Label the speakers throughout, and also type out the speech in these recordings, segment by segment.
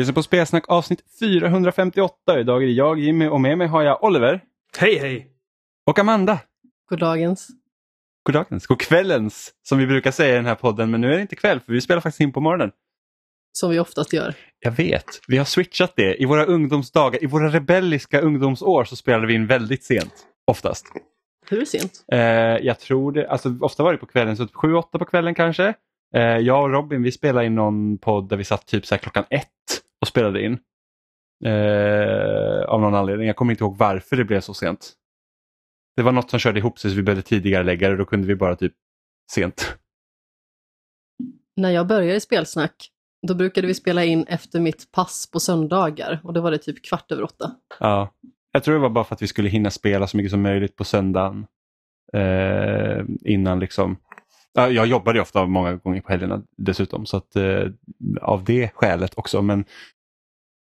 Speaker 1: Lyssnar på Spelsnack avsnitt 458. Idag är det jag, Jimmy, och med mig har jag Oliver
Speaker 2: Hej hej!
Speaker 1: och Amanda.
Speaker 3: Goddagens.
Speaker 1: Goddagens, godkvällens, som vi brukar säga i den här podden, men nu är det inte kväll för vi spelar faktiskt in på morgonen.
Speaker 3: Som vi oftast gör.
Speaker 1: Jag vet, vi har switchat det. I våra ungdomsdagar, i våra rebelliska ungdomsår så spelade vi in väldigt sent, oftast.
Speaker 3: Hur sent?
Speaker 1: Eh, jag tror det, alltså ofta var det på kvällen, så 7-8 på kvällen kanske. Eh, jag och Robin vi spelade in någon podd där vi satt typ så klockan ett och spelade in. Eh, av någon anledning, jag kommer inte ihåg varför det blev så sent. Det var något som körde ihop sig så vi behövde tidigare lägga det, då kunde vi bara typ sent.
Speaker 3: När jag började spelsnack, då brukade vi spela in efter mitt pass på söndagar och då var det typ kvart över åtta.
Speaker 1: Ja. Jag tror det var bara för att vi skulle hinna spela så mycket som möjligt på söndagen. Eh, innan liksom Jag jobbade ju ofta många gånger på helgerna dessutom så att eh, av det skälet också. Men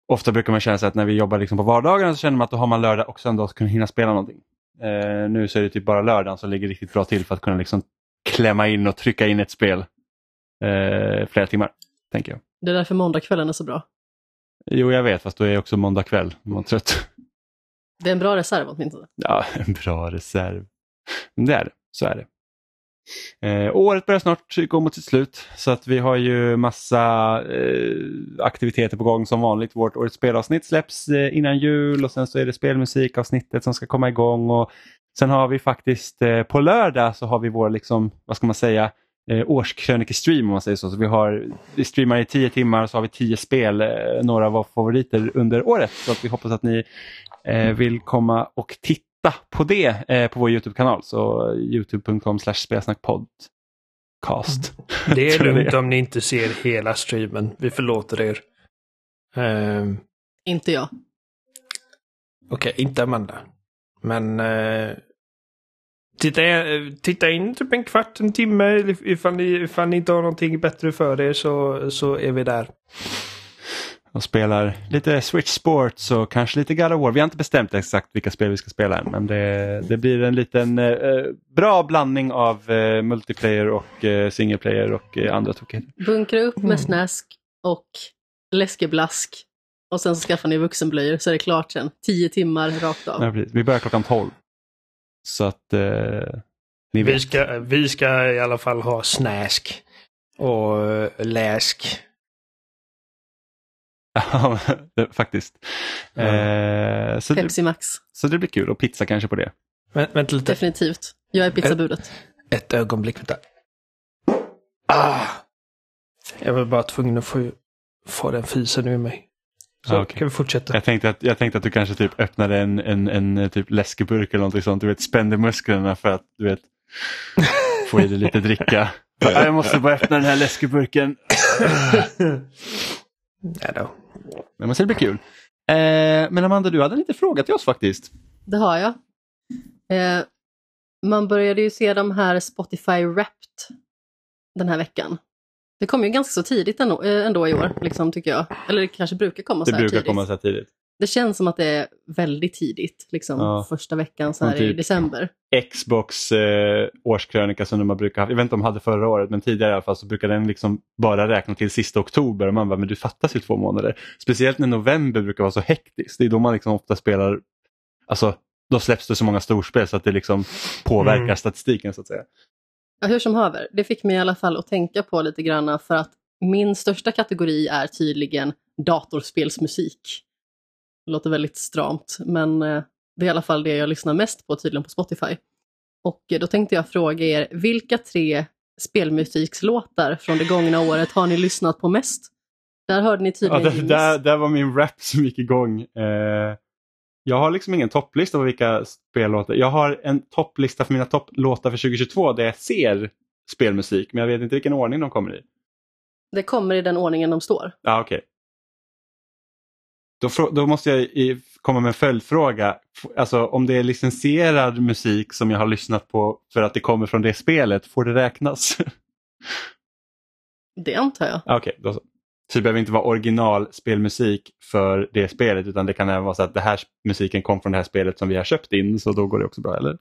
Speaker 1: ofta brukar man känna sig att när vi jobbar liksom på vardagarna så känner man att då har man lördag och söndag att kunna hinna spela någonting. Eh, nu så är det typ bara lördagen som ligger riktigt bra till för att kunna liksom klämma in och trycka in ett spel eh, flera timmar. tänker jag.
Speaker 3: Det är därför måndagskvällen är så bra.
Speaker 1: Jo, jag vet, fast då är jag också måndag kväll. Man trött.
Speaker 3: Det är en bra reserv åtminstone.
Speaker 1: Ja, en bra reserv. Det är det, så är det. Eh, året börjar snart gå mot sitt slut så att vi har ju massa eh, aktiviteter på gång som vanligt. Vårt årets spelavsnitt släpps eh, innan jul och sen så är det spelmusikavsnittet som ska komma igång. och Sen har vi faktiskt eh, på lördag så har vi vår, liksom, vad ska man säga, eh, årskrönikestream om man säger så. så vi, har, vi streamar i tio timmar så har vi tio spel, eh, några av våra favoriter under året. Så att vi hoppas att ni eh, vill komma och titta på det eh, på vår Youtube-kanal. Så youtube.com spelsnackpodcast.
Speaker 2: Det är lugnt om ni inte ser hela streamen. Vi förlåter er. Ehm,
Speaker 3: Inte jag.
Speaker 2: Okej, inte Amanda. Men uh, titta, eh, titta in typ en kvart, en timme. if- Ifall ni, ifall ni inte har någonting bättre för er så, så är vi där.
Speaker 1: Och spelar lite Switch Sports och kanske lite God of War. Vi har inte bestämt exakt vilka spel vi ska spela än men det, det blir en liten eh, bra blandning av eh, multiplayer och eh, single player och eh, andra tokigheter.
Speaker 3: Bunkra upp med snask och läskeblask. Och sen så skaffar ni vuxenblöjor så är det klart sen. Tio timmar rakt av.
Speaker 1: Ja. Vi börjar klockan 12. Så att eh, ni
Speaker 2: Vi
Speaker 1: vet.
Speaker 2: ska, vi ska i alla fall ha snask och eh, läsk.
Speaker 1: Ja, det- faktiskt. Eh, så, det,
Speaker 3: Pepsi Max.
Speaker 1: så det blir kul och pizza kanske på det.
Speaker 2: Vä- vänta lite.
Speaker 3: Definitivt. Jag är pizzabudet.
Speaker 2: Ett ögonblick, vänta. Ah! Jag var bara tvungen att få, få den fisen ur mig. Så
Speaker 1: Ah, okej.
Speaker 2: kan vi fortsätta.
Speaker 1: Jag tänkte, att, jag tänkte att du kanske typ öppnade en, en, en eh, typ läskeburk eller någonting sånt. Du vet, spände musklerna för att du vet, få i dig lite dricka. Ja, Jag måste bara öppna den här läskeburken.
Speaker 2: Nej då.
Speaker 1: Men man ser det blir kul. Eh, men Amanda, du hade lite fråga till oss faktiskt.
Speaker 3: Det har jag. Eh, man började ju se de här Spotify Wrapped den här veckan. Det kom ju ganska så tidigt ändå, eh, ändå i år, liksom, tycker jag. Eller det kanske brukar komma
Speaker 1: Det
Speaker 3: så här
Speaker 1: brukar
Speaker 3: tidigt.
Speaker 1: komma så här tidigt.
Speaker 3: Det känns som att det är väldigt tidigt, liksom
Speaker 1: Ja.
Speaker 3: första veckan så här i
Speaker 1: typ.
Speaker 3: december.
Speaker 1: Xbox eh, årskrönika som de brukar ha. Jag vet inte om de hade förra året men tidigare i alla fall så brukar den liksom bara räkna till sista oktober och man bara men du fattas ju två månader. Speciellt när november brukar vara så hektiskt. Det är då man liksom ofta spelar, alltså då släpps det så många storspel så att det liksom påverkar
Speaker 2: Mm.
Speaker 1: statistiken så att säga.
Speaker 3: Ja, hur som haver, det fick mig i alla fall att tänka på lite grann för att min största kategori är tydligen datorspelsmusik. Det låter väldigt stramt, men eh, det är i alla fall det jag lyssnar mest på tydligen på Spotify. Och eh, då tänkte jag fråga er, vilka tre spelmusikslåtar från det gångna året har ni lyssnat på mest? Där hörde ni
Speaker 1: Ja,
Speaker 3: tydligen
Speaker 1: där,
Speaker 3: Jimmys.
Speaker 1: där, där var min rap som gick igång. Eh, jag har liksom ingen topplista på vilka spellåtar. Jag har en topplista för mina topplåtar för 2022 där jag ser spelmusik men jag vet inte vilken ordning de kommer i.
Speaker 3: Det kommer i den ordningen de står.
Speaker 1: Ja, okej. Då, då måste jag i, komma med en följdfråga. Alltså om det är licensierad musik som jag har lyssnat på för att det kommer från det spelet, får det räknas?
Speaker 3: Det antar jag.
Speaker 1: Ja, okej, då så. Så det behöver inte vara originalspelmusik för det spelet utan det kan även vara så att det här musiken kom från det här spelet som vi har köpt in så då går det också bra, eller?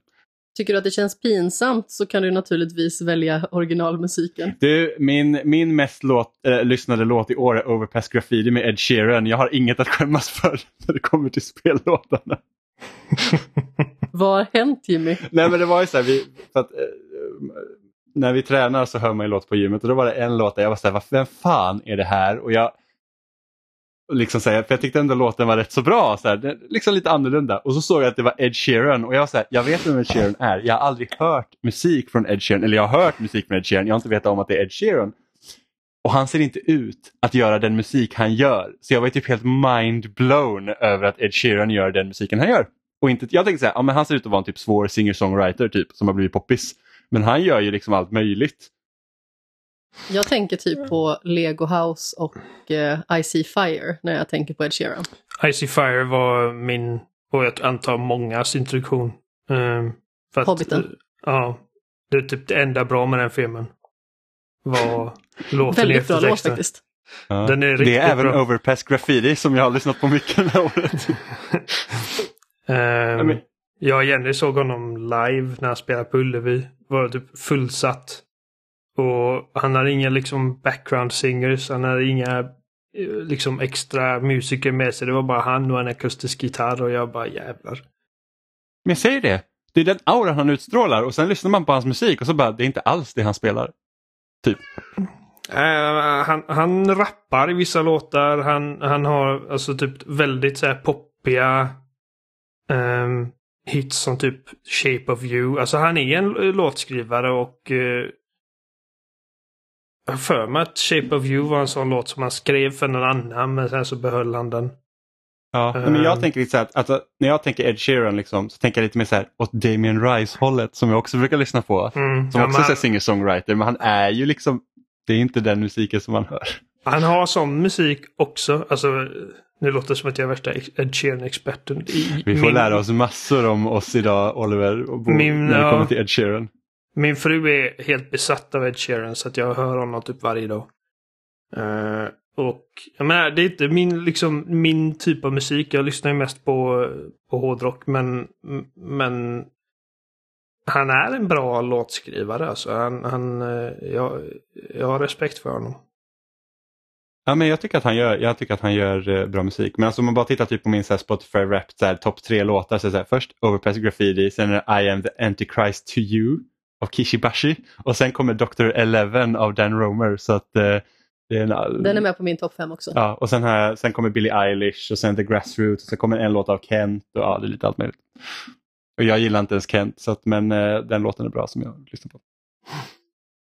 Speaker 3: Tycker du att det känns pinsamt så kan du naturligtvis välja originalmusiken.
Speaker 1: Du, min, min mest låt, äh, lyssnade låt i år är Overpass Graffiti med Ed Sheeran. Jag har inget att skämmas för när det kommer till spellåtarna.
Speaker 3: Vad har hänt Jimmy?
Speaker 1: Nej men det var ju så här, vi, för att, eh, när vi tränar så hör man ju låt på gymmet och då var det en låt där jag var så här, vem fan är det här? Och jag liksom säga, för jag tyckte ändå låten var rätt så bra, så här, liksom lite annorlunda. Och så såg jag att det var Ed Sheeran och jag var så här, jag vet vem Ed Sheeran är. Jag har aldrig hört musik från Ed Sheeran, eller jag har hört musik från Ed Sheeran, jag har inte vetat om att det är Ed Sheeran. Och han ser inte ut att göra den musik han gör. Så jag var typ helt mind-blown över att Ed Sheeran gör den musiken han gör. Och inte, jag tänkte så här, ja, men han ser ut att vara en typ svår singer-songwriter typ, som har blivit poppis. Men han gör ju liksom allt möjligt.
Speaker 3: Jag tänker typ på Lego House och uh, I See Fire när jag tänker på Ed Sheeran.
Speaker 2: I See Fire var min, och jag antar mångas introduktion. Um,
Speaker 3: för att, Hobbiten? Uh,
Speaker 2: ja. Det är typ det enda bra med den filmen. Var
Speaker 3: låten Väldigt bra låt faktiskt.
Speaker 1: Ja. Den är det är även bra. Overpass Graffiti som jag har lyssnat på mycket det här året.
Speaker 2: um, jag och Jenny såg honom live när han spelade på Ullevi. Var typ fullsatt. Och han hade inga liksom background singers, han hade inga eh, liksom extra musiker med sig. Det var bara han och en akustisk gitarr och jag bara jävlar.
Speaker 1: Men jag säger det, det är den auran han utstrålar och sen lyssnar man på hans musik och så bara det är inte alls det han spelar. Typ.
Speaker 2: Uh, han, han rappar i vissa låtar, han, han har alltså typ väldigt så här poppiga um, hits som typ Shape of You. Alltså han är en låtskrivare och uh, jag för mig att Shape of You var en sån låt som han skrev för någon annan men sen så behöll han den.
Speaker 1: Ja, uh, men jag tänker lite så här, alltså, när jag tänker Ed Sheeran liksom, så tänker jag lite mer så här åt Damien Rice-hållet som jag också brukar lyssna på. Mm, som ja, också är singer-songwriter, men han är ju liksom, det är inte den musiken som man hör.
Speaker 2: Han har sån musik också, alltså nu låter det som att jag är värsta Ed Sheeran-experten.
Speaker 1: Vi får min... lära oss massor om oss idag, Oliver, och Bo, min, när det kommer till Ed Sheeran.
Speaker 2: Min fru är helt besatt av Ed Sheeran så att jag hör honom typ varje dag. Uh, och jag menar, det är inte min, liksom, min typ av musik. Jag lyssnar ju mest på, på hårdrock men, men han är en bra låtskrivare. Alltså. Han, han, eh, jag, jag har respekt för honom.
Speaker 1: Ja, men jag tycker att han gör, jag tycker att han gör eh, bra musik. Men alltså, om man bara tittar typ på min så här, Spotify Rap, topp tre låtar. Så, så här, först Overpass Graffiti, sen är det I am the Antichrist to you av Kishibashi och sen kommer Dr. Eleven av Dan Romer. Så att, eh,
Speaker 3: det är en, Den är med på min topp fem också.
Speaker 1: Ja, och sen, här, sen kommer Billie Eilish och sen The Grassroots och sen kommer en låt av Kent och ja, det är lite allt möjligt. Och jag gillar inte ens Kent, så att, men eh, den låten är bra som jag lyssnar på.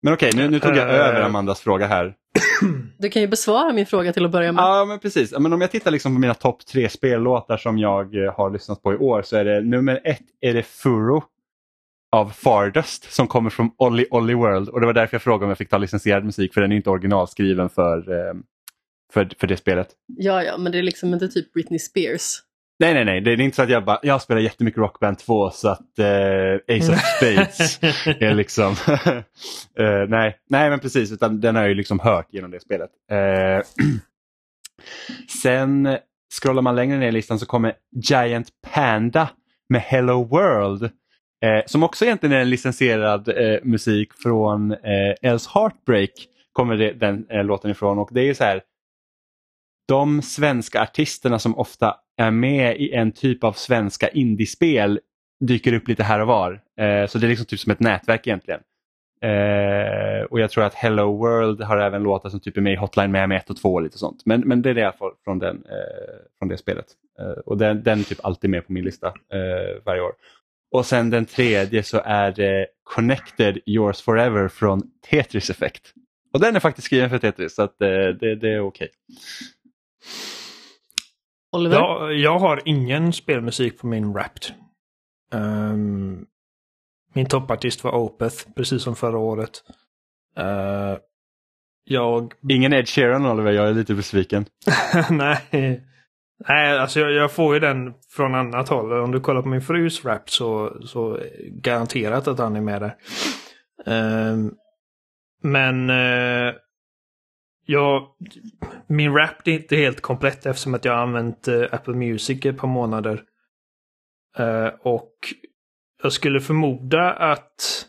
Speaker 1: Men okej, nu, nu tog jag uh, över Amandas fråga här.
Speaker 3: Du kan ju besvara min fråga till att börja med.
Speaker 1: Ja, men precis. Men om jag tittar liksom på mina topp tre spellåtar som jag eh, har lyssnat på i år så är det nummer ett är det Furo av Fardust som kommer från Olly Olly World och det var därför jag frågade om jag fick ta licensierad musik för den är inte originalskriven för, eh, för, för det spelet.
Speaker 3: Ja, ja, men det är liksom inte typ Britney Spears.
Speaker 1: Nej, nej, nej. Det är inte så att jag bara, jag spelar jättemycket Rockband 2 så att eh, Ace of Spades är liksom... eh, nej, nej, men precis. Utan den har jag ju liksom hört genom det spelet. Eh, sen scrollar man längre ner i listan så kommer Giant Panda med Hello World. Eh, som också egentligen är en licensierad eh, musik från eh, Els Heartbreak. Kommer det, den eh, låten ifrån och det är ju så här. De svenska artisterna som ofta är med i en typ av svenska indiespel dyker upp lite här och var. Eh, så det är liksom typ som ett nätverk egentligen. Eh, och jag tror att Hello World har även låtar som typ är med i Hotline med 1 och 2 och lite sånt. Men, men det är det jag får från, den, eh, från det spelet. Eh, och den, den är typ alltid med på min lista eh, varje år. Och sen den tredje så är det Connected Yours Forever från Tetris Effect. Och den är faktiskt skriven för Tetris så att, eh, det, det är okej. Okay.
Speaker 2: Oliver? Jag, jag har ingen spelmusik på min Wrapped. Um, min toppartist var Opeth, precis som förra året. Uh, jag...
Speaker 1: Ingen Ed Sheeran Oliver, jag är lite besviken.
Speaker 2: Nej, Nej, alltså jag, jag, får ju den från annat håll. Om du kollar på min frus rap så, så garanterat att han är med där. Um, men eh, uh, jag, min rap är inte helt komplett eftersom att jag har använt uh, Apple Music ett par månader. Uh, och jag skulle förmoda att...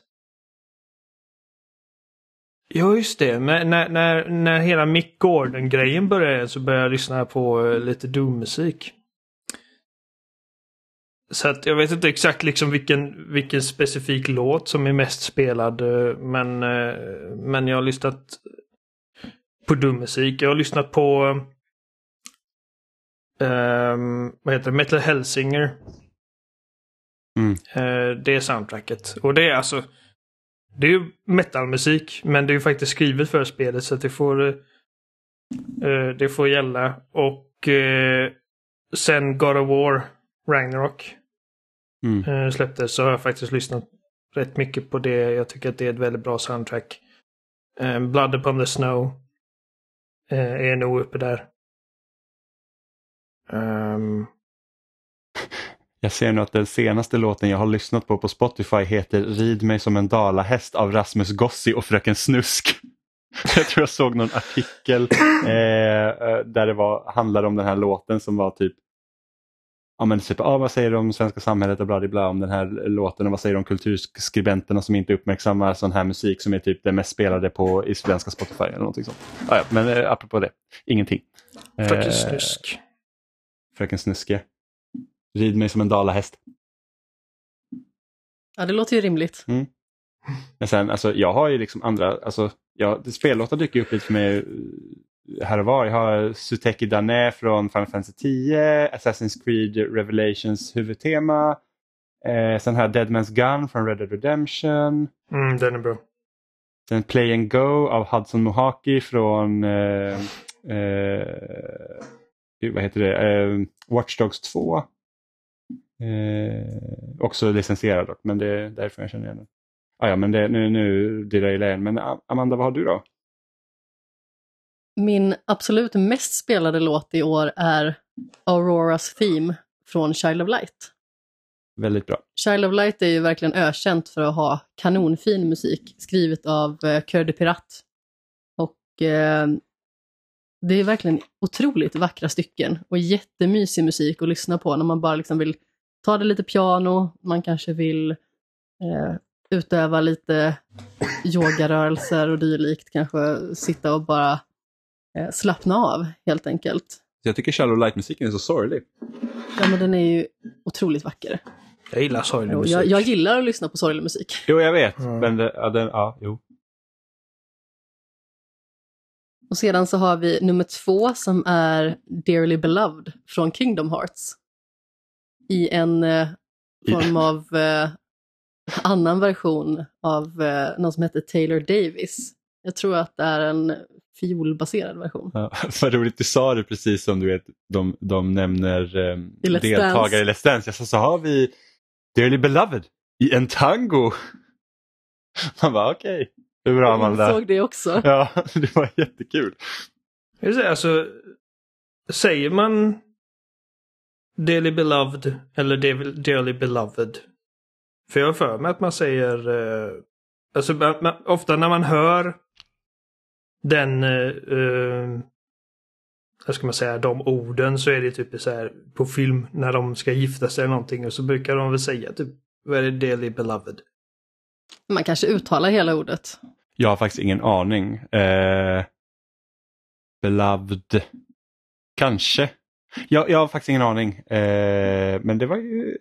Speaker 2: Ja, just det. Men när, när, när hela Mick Gordon-grejen började så började jag lyssna på eh, lite Doom-musik. Så att jag vet inte exakt liksom vilken, vilken specifik låt som är mest spelad. eh, Men, eh, men jag har lyssnat på Doom-musik. Jag har lyssnat på ehm, vad heter det? Metal Hellsinger.
Speaker 1: Mm.
Speaker 2: Det är soundtracket. Och det är alltså det är ju metalmusik men det är ju faktiskt skrivet för spelet så det får eh, eh, det får gälla. Och eh, sen God of War Ragnarok
Speaker 1: Mm.
Speaker 2: släpptes så har jag faktiskt lyssnat rätt mycket på det. Jag tycker att det är ett väldigt bra soundtrack. Blood upon the Snow är nog uppe där. Ehm,
Speaker 1: Jag ser nu att den senaste låten jag har lyssnat på på Spotify heter Rid mig som en dalahäst av Rasmus Gossi och Fröken Snusk. Jag tror jag såg någon artikel eh, eh, där det var, handlade om den här låten som var typ Ja men typ, ah, vad säger du om svenska samhället och bla bla, bla om den här låten och vad säger du om kulturskribenterna som inte uppmärksammar sån här musik som är typ det mest spelade på i svenska Spotify eller någonting sånt. Ah, ja, men eh, apropå det, ingenting.
Speaker 2: Fröken
Speaker 1: Eh,
Speaker 2: Snusk.
Speaker 1: Fröken Snuske. Rid mig som en dalahäst.
Speaker 3: Ja, det låter ju rimligt.
Speaker 1: Men sen, alltså, jag har ju liksom andra, alltså, jag, spellåtar dyker upp lite för mig eh, här och var. Jag har Suteki Dane från Final Fantasy 10, Assassin's Creed Revelations huvudtema. Eh, sen har jag Dead Man's Gun från Red Dead Redemption.
Speaker 2: Mm, den är bra.
Speaker 1: Sen Play and Go av Hudson Mohaki från eh, eh, vad heter det? Eh, Watch Dogs 2. Eh, också licensierad dock, men det är därför jag känner igen den. Ah, ja, men det, nu, nu derailar jag. Men Amanda, vad har du då?
Speaker 3: Min absolut mest spelade låt i år är Auroras Theme från Child of Light.
Speaker 1: Väldigt bra.
Speaker 3: Child of Light är ju verkligen ökänt för att ha kanonfin musik skrivet av eh, Cœur de Pirate. Och eh, det är verkligen otroligt vackra stycken och jättemysig musik att lyssna på när man bara liksom vill ta det lite piano, man kanske vill eh, utöva lite yogarörelser och dylikt, kanske sitta och bara eh, slappna av helt enkelt.
Speaker 1: Jag tycker Shallow Light-musiken är så sorglig.
Speaker 3: Ja, men den är ju otroligt vacker.
Speaker 2: Jag gillar sorglig musik.
Speaker 3: Jag, jag gillar att lyssna på sorglig musik.
Speaker 1: Jo, jag vet.
Speaker 2: Mm.
Speaker 1: Men det, ja, den, ja, jo.
Speaker 3: Och sedan så har vi nummer två som är Dearly Beloved från Kingdom Hearts. I en eh, form av eh, annan version av eh, någon som heter Taylor Davis. Jag tror att det är en fiolbaserad version.
Speaker 1: Ja, vad roligt, du sa det precis som du vet, de, de nämner um,
Speaker 3: I
Speaker 1: deltagare
Speaker 3: Dance.
Speaker 1: i Let's Dance. Jag sa, så har vi Dearly Beloved i en tango. Man bara okej, det är bra
Speaker 3: Jag
Speaker 1: Amanda.
Speaker 3: såg det också.
Speaker 1: Ja, det var jättekul.
Speaker 2: Jag vill säga, alltså, säger man Dearly Beloved eller Dearly- Dearly Beloved? För jag har för mig att man säger... Eh, alltså, man, man, ofta när man hör den... Eh, eh, vad ska man säga? De orden så är det typ så här på film när de ska gifta sig eller någonting och så brukar de väl säga typ vad är det Dearly Beloved?
Speaker 3: Man kanske uttalar hela ordet.
Speaker 1: Jag har faktiskt ingen aning. Eh, beloved. Kanske. Jag, jag har faktiskt ingen aning. Eh, men det var ju...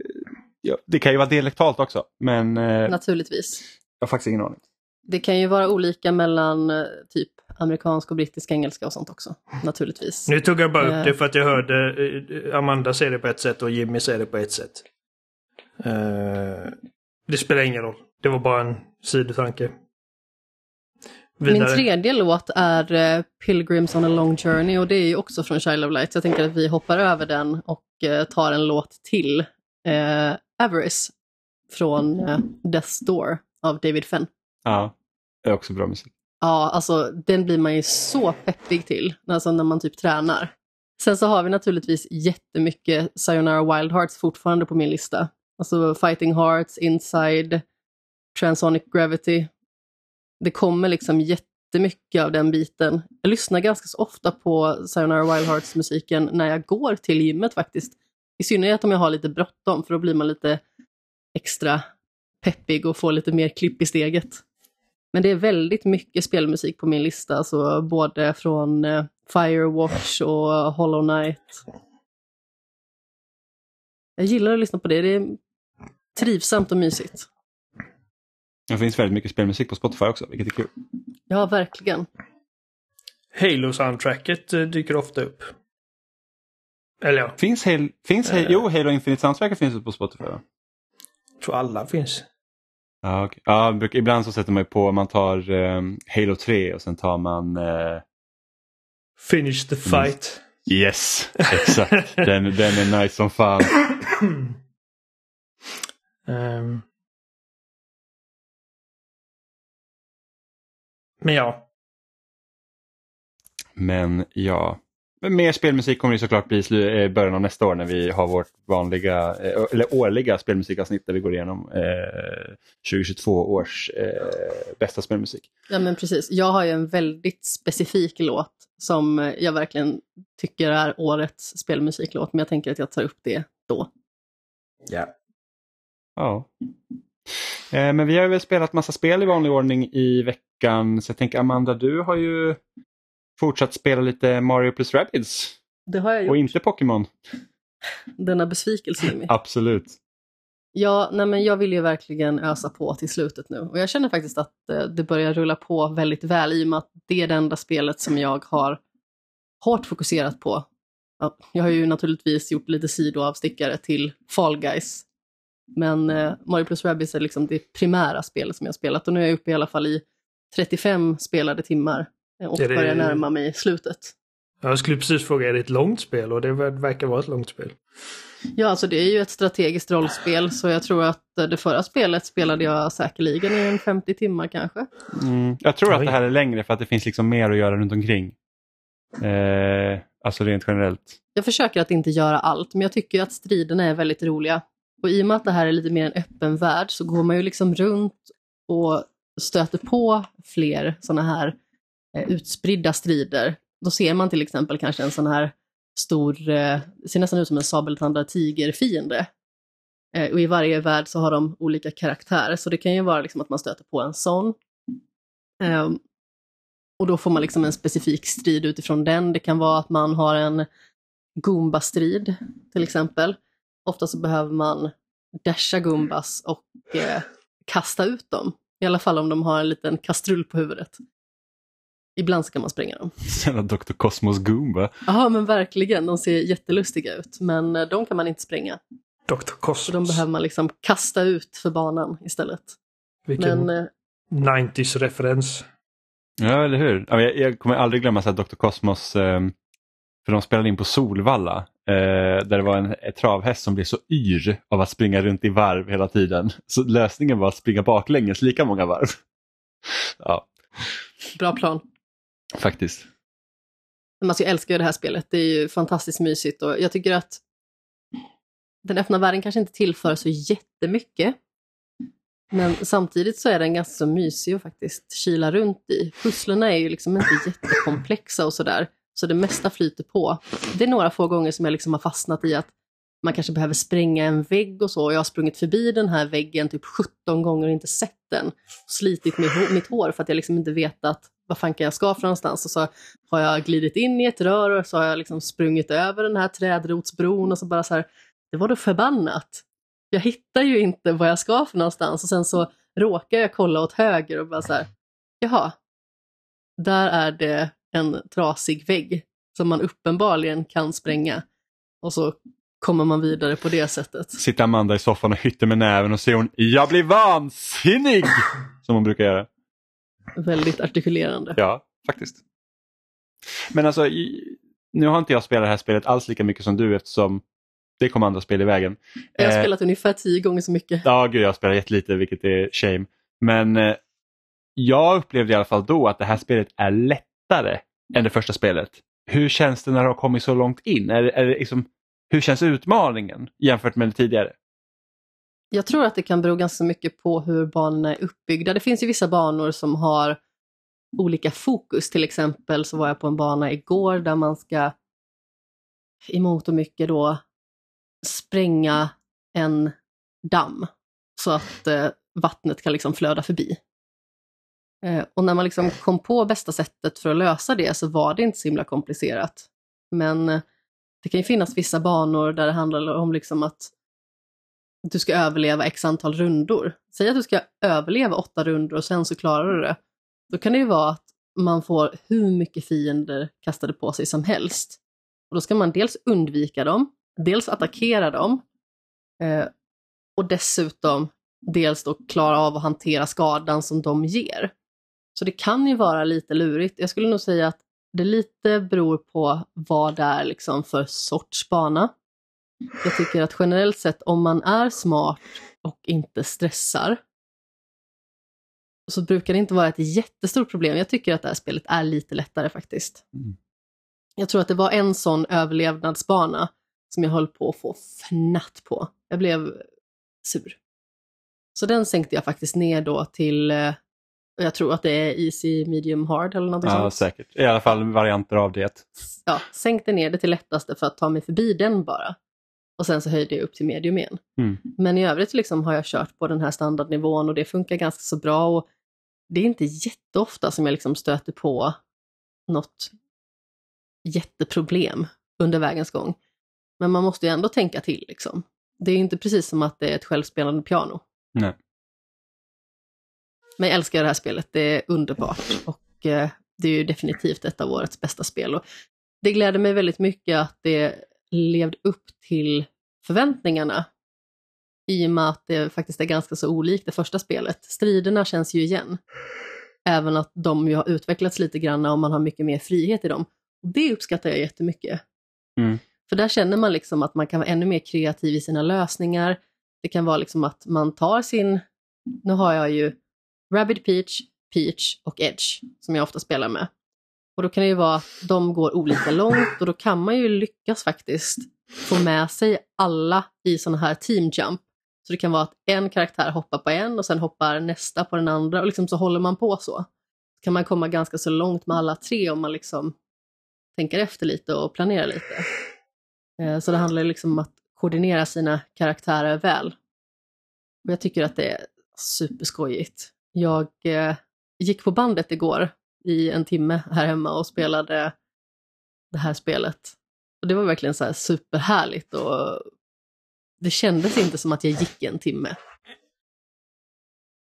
Speaker 1: Ja, det kan ju vara dialektalt också. Men eh,
Speaker 3: Naturligtvis.
Speaker 1: jag har faktiskt ingen aning.
Speaker 3: Det kan ju vara olika mellan eh, typ amerikansk och brittisk engelska och sånt också. Naturligtvis.
Speaker 2: Nu tog jag bara
Speaker 3: Eh.
Speaker 2: upp det för att jag hörde eh, Amanda säga det på ett sätt och Jimmy säger det på ett sätt. Eh, det spelar ingen roll. Det var bara en sidotanke.
Speaker 3: Min
Speaker 2: Vidare.
Speaker 3: tredje låt är eh, Pilgrims on a long journey och det är ju också från Child of Light. Så jag tänker att vi hoppar över den och eh, tar en låt till. Eh, Avarice från eh, Death's Door av David Fenn.
Speaker 1: Ja, det är också bra musik.
Speaker 3: Ja, alltså den blir man ju så peppig till, alltså när man typ tränar. Sen så har vi naturligtvis jättemycket Sayonara Wild Hearts fortfarande på min lista. Alltså Fighting Hearts, Inside, Transonic Gravity. Det kommer liksom jättemycket av den biten. Jag lyssnar ganska så ofta på Sayonara Wild Hearts-musiken när jag går till gymmet faktiskt. I synnerhet om jag har lite bråttom, för då blir man lite extra peppig och får lite mer klipp i steget. Men det är väldigt mycket spelmusik på min lista, alltså både från eh, Firewatch och Hollow Knight. Jag gillar att lyssna på det, det är trivsamt och mysigt.
Speaker 1: Det finns väldigt mycket spelmusik på Spotify också, vilket är kul.
Speaker 3: Ja, verkligen.
Speaker 2: Halo-soundtracket eh, dyker ofta upp. Eller ja,
Speaker 1: Finns Halo, finns Halo,
Speaker 2: Eh.
Speaker 1: jo, Halo Infinite Soundtracket finns på Spotify va?
Speaker 2: jag tror alla finns.
Speaker 1: Ja, okej. ja, bruk- ibland så sätter man ju på, man tar ehm, Halo 3 och sen tar man eh,
Speaker 2: Finish the fight.
Speaker 1: Yes, exakt. den, den är nice som fan.
Speaker 2: Ehm. Men ja,
Speaker 1: Men ja, Men mer spelmusik kommer det såklart bli i eh, början av nästa år när vi har vårt vanliga, eh, eller årliga spelmusikavsnitt där vi går igenom eh, 2022 års eh, bästa spelmusik.
Speaker 3: Ja men precis, jag har ju en väldigt specifik låt som jag verkligen tycker är årets spelmusiklåt, men jag tänker att jag tar upp det då.
Speaker 2: ja.
Speaker 1: Ja. Eh, men vi har väl spelat massa spel i vanlig ordning i veckan så jag tänker Amanda, du har ju fortsatt spela lite Mario plus Rabbids
Speaker 3: Det har jag gjort,
Speaker 1: och inte Pokémon.
Speaker 3: denna besvikelse mig.
Speaker 1: Absolut.
Speaker 3: Ja, nej men jag vill ju verkligen ösa på till slutet nu. Och jag känner faktiskt att eh, det börjar rulla på väldigt väl i och med att det är det enda spelet som jag har hårt fokuserat på. Ja, jag har ju naturligtvis gjort lite sidoavstickare till Fall Guys. Men eh, Mario plus Rabbids är liksom det primära spelet som jag har spelat och nu är jag uppe i alla fall i 35 spelade timmar eh, och
Speaker 2: Är det-
Speaker 3: börjar närma mig slutet.
Speaker 2: Jag skulle precis fråga, är det ett långt spel? Och det ver- verkar vara ett långt spel.
Speaker 3: Ja, alltså det är ju ett strategiskt rollspel så jag tror att eh, det förra spelet spelade jag säkerligen i en 50 timmar kanske.
Speaker 1: Mm. Jag tror att det här är längre för att det finns liksom mer att göra runt omkring. Eh, alltså rent generellt.
Speaker 3: Jag försöker att inte göra allt, men jag tycker att striderna är väldigt roliga. Och i och med att det här är lite mer en öppen värld så går man ju liksom runt och stöter på fler sådana här eh, utspridda strider. Då ser man till exempel kanske en sån här stor, eh, ser nästan ut som en sabeltandad tigerfiende. Eh, och i varje värld så har de olika karaktärer, så det kan ju vara liksom att man stöter på en sån. Eh, och då får man liksom en specifik strid utifrån den. Det kan vara att man har en Goomba-strid till exempel. Ofta så behöver man dasha Goombas och eh, kasta ut dem. I alla fall om de har en liten kastrull på huvudet. Ibland så kan man spränga dem.
Speaker 1: Sen Dr. Cosmos Goomba.
Speaker 3: Ja men verkligen, de ser jättelustiga ut. Men eh, de kan man inte spränga.
Speaker 2: Dr.
Speaker 3: Så de
Speaker 2: Cosmos.
Speaker 3: behöver man liksom kasta ut för banan istället.
Speaker 2: Vilken
Speaker 3: Men eh,
Speaker 2: 90s-referens.
Speaker 1: Ja, eller hur? Ja, Jag, jag kommer aldrig glömma så här Dr. Cosmos, eh, för de spelade in på Solvalla, eh, där det var en travhäst som blev så yr av att springa runt i varv hela tiden. Så lösningen var att springa baklänges lika många varv. Ja,
Speaker 3: bra plan.
Speaker 1: faktiskt.
Speaker 3: Men alltså jag älskar ju det här spelet, det är ju fantastiskt mysigt och jag tycker att den öppna världen kanske inte tillför så jättemycket. Men samtidigt så är den ganska så mysig att faktiskt kila runt i. Pusslerna är ju liksom inte jättekomplexa och sådär, så det mesta flyter på. Det är några få gånger som jag liksom har fastnat i att man kanske behöver spränga en vägg och så, och jag har sprungit förbi den här väggen typ 17 gånger och inte sett den. Slitit mitt, mitt hår för att jag liksom inte vetat vad fan kan jag ska för någonstans. Och så har jag glidit in i ett rör och så har jag liksom sprungit över den här trädrotsbron och så bara så här, det var då förbannat. Jag hittar ju inte vad jag ska för någonstans och sen så råkar jag kolla åt höger och bara så här, jaha, där är det en trasig vägg som man uppenbarligen kan spränga. Och så kommer man vidare på det sättet.
Speaker 1: Sitter Amanda i soffan och hytter med näven och säger hon “Jag blir vansinnig!” som hon brukar göra.
Speaker 3: Väldigt artikulerande.
Speaker 1: Ja, faktiskt. Men alltså, nu har inte jag spelat det här spelet alls lika mycket som du eftersom det kom andra spel i vägen.
Speaker 3: Jag har
Speaker 1: Eh,
Speaker 3: spelat ungefär tio gånger så mycket.
Speaker 1: Ja, gud, jag spelar jättelite vilket är shame. Men eh, jag upplevde i alla fall då att det här spelet är lättare än det första spelet. Hur känns det när du har kommit så långt in? Är, är det liksom, hur känns utmaningen jämfört med det tidigare?
Speaker 3: Jag tror att det kan bero ganska mycket på hur banorna är uppbyggda. Det finns ju vissa banor som har olika fokus. Till exempel så var jag på en bana igår där man ska i mångt och mycket då spränga en damm så att eh, vattnet kan liksom flöda förbi. Eh, och när man liksom kom på bästa sättet för att lösa det så var det inte så himla komplicerat. Men eh, det kan ju finnas vissa banor där det handlar om liksom att du ska överleva x antal rundor. Säg att du ska överleva åtta rundor och sen så klarar du det. Då kan det ju vara att man får hur mycket fiender kastade på sig som helst. Och då ska man dels undvika dem, dels attackera dem eh, och dessutom dels då klara av att hantera skadan som de ger. Så det kan ju vara lite lurigt. Jag skulle nog säga att det lite beror på vad det är liksom för sorts bana. Jag tycker att generellt sett om man är smart och inte stressar så brukar det inte vara ett jättestort problem. Jag tycker att det här spelet är lite lättare faktiskt.
Speaker 1: Mm.
Speaker 3: Jag tror att det var en sån överlevnadsbana som jag höll på att få fnatt på. Jag blev sur. Så den sänkte jag faktiskt ner då till, eh, jag tror att det är easy, medium, hard eller något
Speaker 1: Ja,
Speaker 3: sånt.
Speaker 1: säkert. I alla fall varianter av det.
Speaker 3: Ja, sänkte ner det till lättaste för att ta mig förbi den bara. Och sen så höjde jag upp till medium igen.
Speaker 1: Mm.
Speaker 3: Men i övrigt liksom har jag kört på den här standardnivån och det funkar ganska så bra. Och det är inte jätteofta som jag liksom stöter på något jätteproblem under vägens gång. Men man måste ju ändå tänka till liksom. Det är inte precis som att det är ett självspelande piano.
Speaker 1: Nej.
Speaker 3: Men jag älskar det här spelet, det är underbart och eh, det är ju definitivt ett av årets bästa spel. Och det gläder mig väldigt mycket att det levde upp till förväntningarna i och med att det faktiskt är ganska så olikt det första spelet. Striderna känns ju igen. Även att de ju har utvecklats lite grann och man har mycket mer frihet i dem. Och Det uppskattar jag jättemycket.
Speaker 1: Mm.
Speaker 3: För där känner man liksom att man kan vara ännu mer kreativ i sina lösningar. Det kan vara liksom att man tar sin, nu har jag ju Rabbit Peach, Peach och Edge som jag ofta spelar med. Och då kan det ju vara att de går olika långt och då kan man ju lyckas faktiskt få med sig alla i sådana här team jump. Så det kan vara att en karaktär hoppar på en och sen hoppar nästa på den andra och liksom så håller man på så. Så kan man komma ganska så långt med alla tre om man liksom tänker efter lite och planerar lite. Eh, så det handlar liksom om att koordinera sina karaktärer väl. Och jag tycker att det är superskojigt. Jag eh, gick på bandet igår i en timme här hemma och spelade det här spelet. Och det var verkligen så här superhärligt och det kändes inte som att jag gick en timme.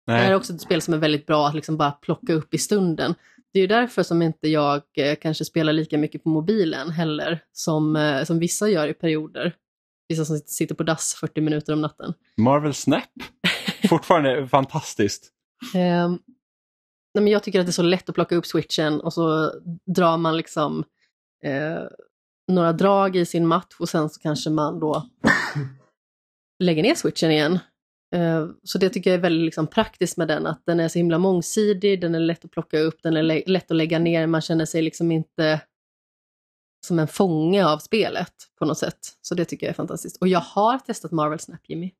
Speaker 3: Det här är
Speaker 1: Nej.
Speaker 3: också ett spel som är väldigt bra att liksom bara plocka upp i stunden. Det är ju därför som inte jag eh, kanske spelar lika mycket på mobilen heller, som, eh, som vissa gör i perioder. Vissa som sitter på dass 40 minuter om natten.
Speaker 1: Marvel Snap. Fortfarande fantastiskt.
Speaker 3: Ehm, nej, men jag tycker att det är så lätt att plocka upp switchen och så drar man liksom eh, några drag i sin match och sen så kanske man då lägger ner switchen igen. Eh, så det tycker jag är väldigt liksom, praktiskt med den, att den är så himla mångsidig, den är lätt att plocka upp, den är lä- lätt att lägga ner, man känner sig liksom inte som en fånge av spelet på något sätt. Så det tycker jag är fantastiskt. Och jag har testat Marvel Snap, Jimmy.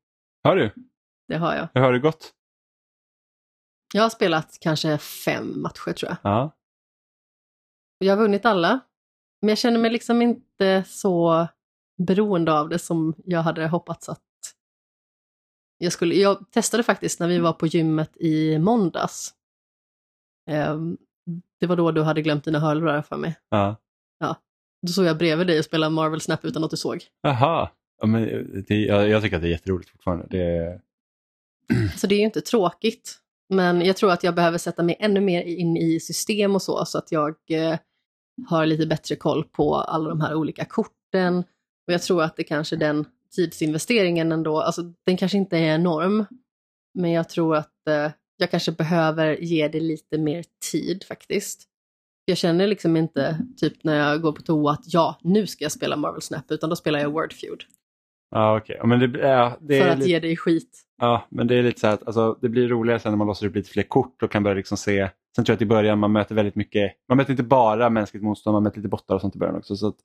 Speaker 1: Har du?
Speaker 3: Det har jag.
Speaker 1: Hur har det gått?
Speaker 3: Jag har spelat kanske fem matcher tror jag.
Speaker 1: Ja.
Speaker 3: Jag har vunnit alla. Men jag känner mig liksom inte så beroende av det som jag hade hoppats att jag skulle. Jag testade faktiskt när vi var på gymmet i måndags. Ehm, Det var då du hade glömt dina hörlurar för mig.
Speaker 1: ja.
Speaker 3: Då såg jag bredvid dig och spela Marvel Snap utan att du såg.
Speaker 1: Jaha. Ja, men det, jag, jag tycker att det är jätteroligt fortfarande. Det,
Speaker 3: Så det är ju inte tråkigt. Men jag tror att jag behöver sätta mig ännu mer in i system och så, så att jag eh, har lite bättre koll på alla de här olika korten. Och jag tror att det kanske den tidsinvesteringen ändå, alltså den kanske inte är enorm, men jag tror att eh, jag kanske behöver ge det lite mer tid faktiskt. Jag känner liksom inte, typ när jag går på toa, att ja, nu ska jag spela Marvel Snap, utan då spelar jag Wordfeud
Speaker 1: ja, okej. Ja, men det, ja, det
Speaker 3: För att
Speaker 1: lite,
Speaker 3: ge dig skit.
Speaker 1: ja, men det är lite så att alltså, det blir roligare sen när man låser upp lite fler kort och kan börja liksom se. Sen tror jag att i början man möter väldigt mycket, man möter inte bara mänskligt motstånd, man möter lite bottar och sånt i början också. Så att,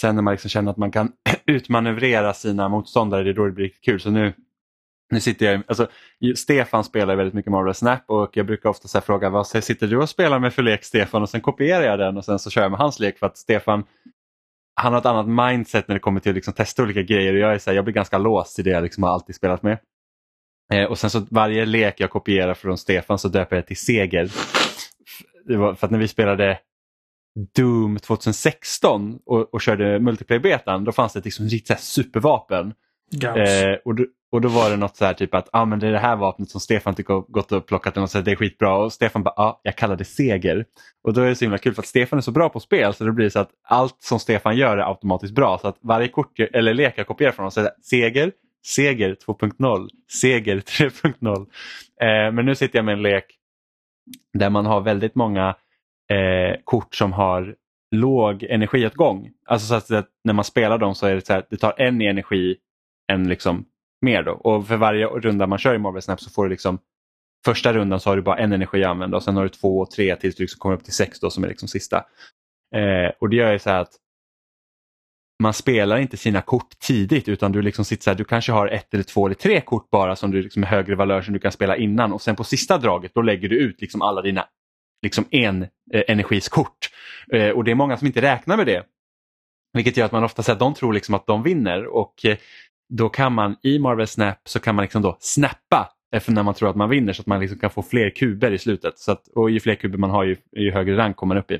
Speaker 1: sen när man liksom känner att man kan utmanövrera sina motståndare, det är då det blir riktigt kul. Så nu, nu sitter jag, alltså, Stefan spelar väldigt mycket Marvel Snap och jag brukar ofta så fråga vad sitter du och spelar med för lek Stefan och sen kopierar jag den och sen så kör jag med hans lek för att Stefan han har ett annat mindset när det kommer till att liksom testa olika grejer och jag, är så här, jag blir ganska låst i det jag liksom har alltid spelat med. Eh, och sen så varje lek jag kopierar från Stefan så döper jag till Seger. Det var för att när vi spelade Doom 2016 och, och körde multiplayer-betan då fanns det liksom riktigt supervapen. Eh, och, då, och då var det något så här typ att ah, men det är det här vapnet som Stefan tycker har gått och plockat och sagt det är skitbra och Stefan bara ah, jag kallar det seger. Och då är det så himla kul för att Stefan är så bra på spel så det blir så att allt som Stefan gör är automatiskt bra så att varje kort eller lek jag kopierar från honom säger seger, seger 2.0, seger 3.0. Eh, men nu sitter jag med en lek där man har väldigt många eh, kort som har låg energiåtgång. Alltså så att när man spelar dem så är det så här, det tar en energi en liksom mer då. Och för varje runda man kör i Marvel Snap så får du liksom första rundan så har du bara en energi att använda och sen har du två och tre tills du liksom kommer upp till sex då som är liksom sista. Eh, och det gör ju så här att man spelar inte sina kort tidigt utan du liksom sitter så här, du kanske har ett eller två eller tre kort bara som du liksom är högre valör som du kan spela innan och sen på sista draget då lägger du ut liksom alla dina liksom en eh, energiskort. Eh, och det är många som inte räknar med det. Vilket gör att man ofta säger att de tror liksom att de vinner och eh, då kan man i Marvel Snap så kan man liksom då snappa efter när man tror att man vinner så att man liksom kan få fler kuber i slutet. Så att, och ju fler kuber man har ju, ju högre rank kommer man upp i.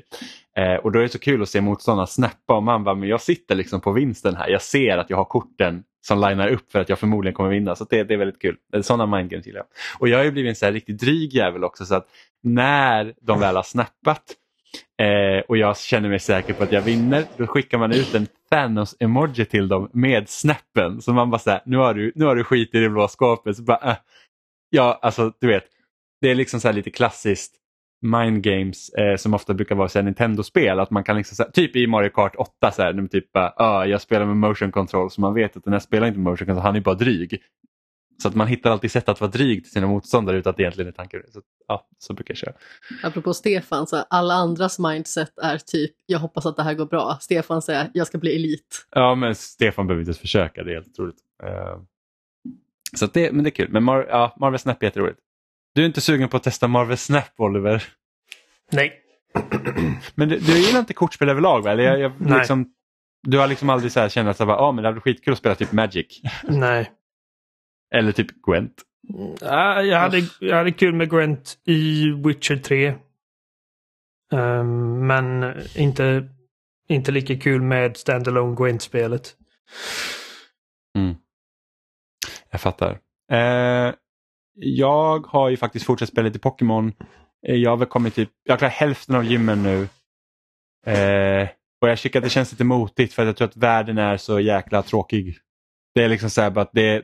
Speaker 1: Eh, och då är det så kul att se motståndarna snappa och man bara, men jag sitter liksom på vinsten här. Jag ser att jag har korten som linar upp för att jag förmodligen kommer vinna. Så det, det är väldigt kul. Eh, sådana mindgames gillar jag. Och jag har ju blivit en så här riktigt dryg jävel också så att när de väl har snappat eh, och jag känner mig säker på att jag vinner, då skickar man ut en Thanos-emoji till dem med snäppen. Så man bara såhär, nu har du, nu har du skit i det blå skåpet. Så bara, eh. Ja, alltså du vet, det är liksom så lite klassiskt mind games eh, som ofta brukar vara Nintendo-spel. Att man kan liksom, här, typ i Mario Kart 8, så här, typ, uh, jag spelar med motion control så man vet att den här spelar inte med motion control, han är bara dryg. Så att man hittar alltid sätt att vara dryg till sina motståndare utan att det egentligen är tanken. Så, ja, så brukar jag köra.
Speaker 3: Apropå Stefan, så alla andras mindset är typ jag hoppas att det här går bra. Stefan säger jag ska bli elit.
Speaker 1: Ja, men Stefan behöver inte ens försöka, det är helt otroligt. Uh, så det, men det är kul. Men Mar ja, Marvel Snap är jätteroligt. Du är inte sugen på att testa Marvel Snap, Oliver?
Speaker 2: Nej.
Speaker 1: Men du, du gillar inte kortspel överlag, va? Eller jag, jag,
Speaker 2: Nej.
Speaker 1: Liksom, du har liksom aldrig så här känt att ah, men det hade skitkul att spela typ Magic?
Speaker 2: Nej.
Speaker 1: Eller typ Gwent?
Speaker 2: Ja, jag, hade, jag hade kul med Gwent i Witcher 3. Um, ehm, men inte, inte lika kul med Standalone Gwent-spelet.
Speaker 1: Mm. Jag fattar. Eh, jag har ju faktiskt fortsatt spela lite Pokémon. Eh, jag har väl kommit typ, jag har klarat hälften av gymmen nu. Eh, och jag tycker att det känns lite motigt för att jag tror att världen är så jäkla tråkig. Det är liksom så här att det,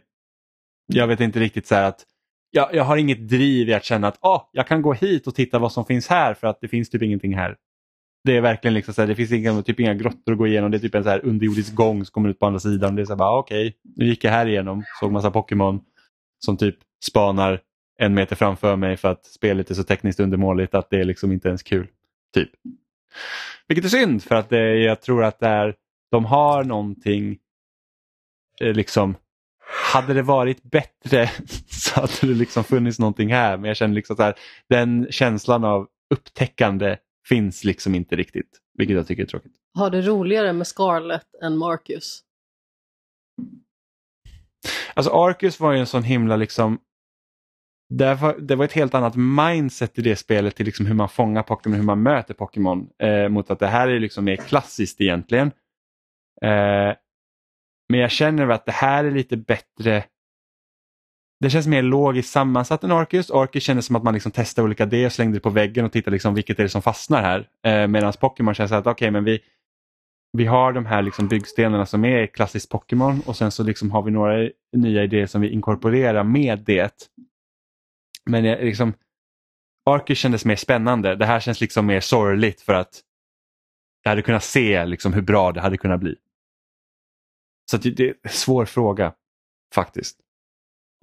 Speaker 1: Mm. jag vet inte riktigt så här att jag, jag har inget driv i att känna att oh, jag kan gå hit och titta vad som finns här för att det finns typ ingenting här. Det är verkligen liksom så här, det finns inga, typ inga grottor att gå igenom. Det är typ en så här underjordisk gång som kommer ut på andra sidan. Det är så här, bara, ah, okej, okay, nu gick jag här igenom, såg massa Pokémon som typ spanar en meter framför mig för att spelet är så tekniskt undermåligt att det är liksom inte ens kul. Typ. Vilket är synd för att det, jag tror att det är, de har någonting eh, liksom hade det varit bättre så hade det liksom funnits någonting här. Men jag känner liksom så här, den känslan av upptäckande finns liksom inte riktigt. Vilket jag tycker är tråkigt.
Speaker 3: Har det roligare med Scarlett än Marcus?
Speaker 1: Alltså Arcus var ju en sån himla liksom det var, det var ett helt annat mindset i det spelet till liksom hur man fångar Pokémon, hur man möter Pokémon. Eh, mot att det här är liksom mer klassiskt egentligen. Eh, men jag känner att det här är lite bättre. Det känns mer logiskt sammansatt än Arcus. Arcus kändes som att man liksom testade olika D och slängde det på väggen och tittade liksom vilket är det som fastnar här. Eh, Medan Pokémon känns att okej, okay, men vi, vi har de här liksom byggstenarna som är klassiskt Pokémon och sen så liksom har vi några nya idéer som vi inkorporerar med det. Men jag, liksom, Arcus kändes mer spännande. Det här känns liksom mer sorgligt för att jag hade kunnat se liksom hur bra det hade kunnat bli. Så det är en svår fråga faktiskt.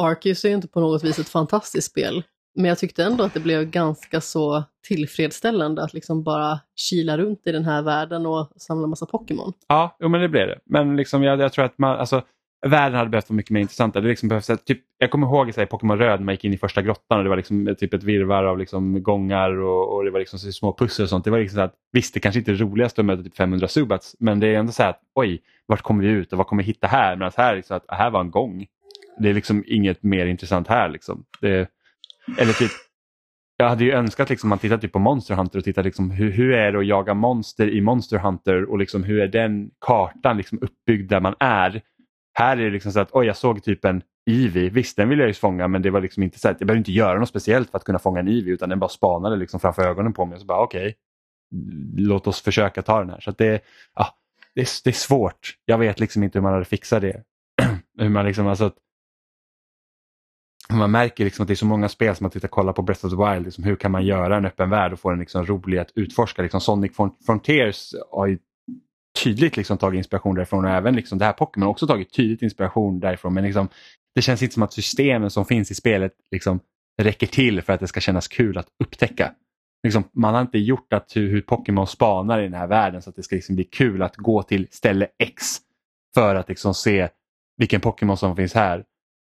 Speaker 3: Arceus är inte på något vis ett fantastiskt spel. Men jag tyckte ändå att det blev ganska så tillfredsställande att liksom bara kila runt i den här världen och samla massa Pokémon.
Speaker 1: Ja, jo, men det blev det. Men liksom, jag, jag tror att man, alltså, världen hade behövt vara mycket mer intressant. Det liksom behövs, typ, jag kommer ihåg i Pokémon Röd, när man gick in i första grottan och det var liksom, eh, typ ett virvar av liksom, gångar och, och det var liksom små pussel och sånt. Det var liksom så att, visst, det kanske inte är roligast att möta typ 500 subats, men det är ändå så att oj, vart kommer vi ut och vad kommer vi hitta här? Medan här, liksom, att, här var en gång. Det är liksom inget mer intressant här. Liksom. Det, eller typ, jag hade ju önskat liksom, man tittar typ på Monster Hunter och tittar liksom, hur, hur är det att jaga monster i Monster Hunter och liksom, hur är den kartan liksom, uppbyggd där man är. Här är det liksom så att oj, jag såg typ en Ivy, visst den ville jag ju fånga men det var liksom inte så att jag behövde inte göra något speciellt för att kunna fånga en Ivy utan den bara spanade liksom framför ögonen på mig och så bara okej, okay, låt oss försöka ta den här. Så det, ja, det, är, det är svårt. Jag vet liksom inte hur man hade fixat det. hur man liksom, alltså, man märker liksom att det är så många spel som man tittar kollar på Breath of the Wild. Liksom, hur kan man göra en öppen värld och få den liksom rolig att utforska? Liksom Sonic Frontiers har ju tydligt liksom tagit inspiration därifrån och även liksom det här Pokémon har också tagit tydligt inspiration därifrån. Men liksom, det känns inte som att systemen som finns i spelet liksom räcker till för att det ska kännas kul att upptäcka. Liksom, man har inte gjort att hur, hur Pokémon spanar i den här världen så att det ska liksom bli kul att gå till ställe X för att liksom se vilken Pokémon som finns här.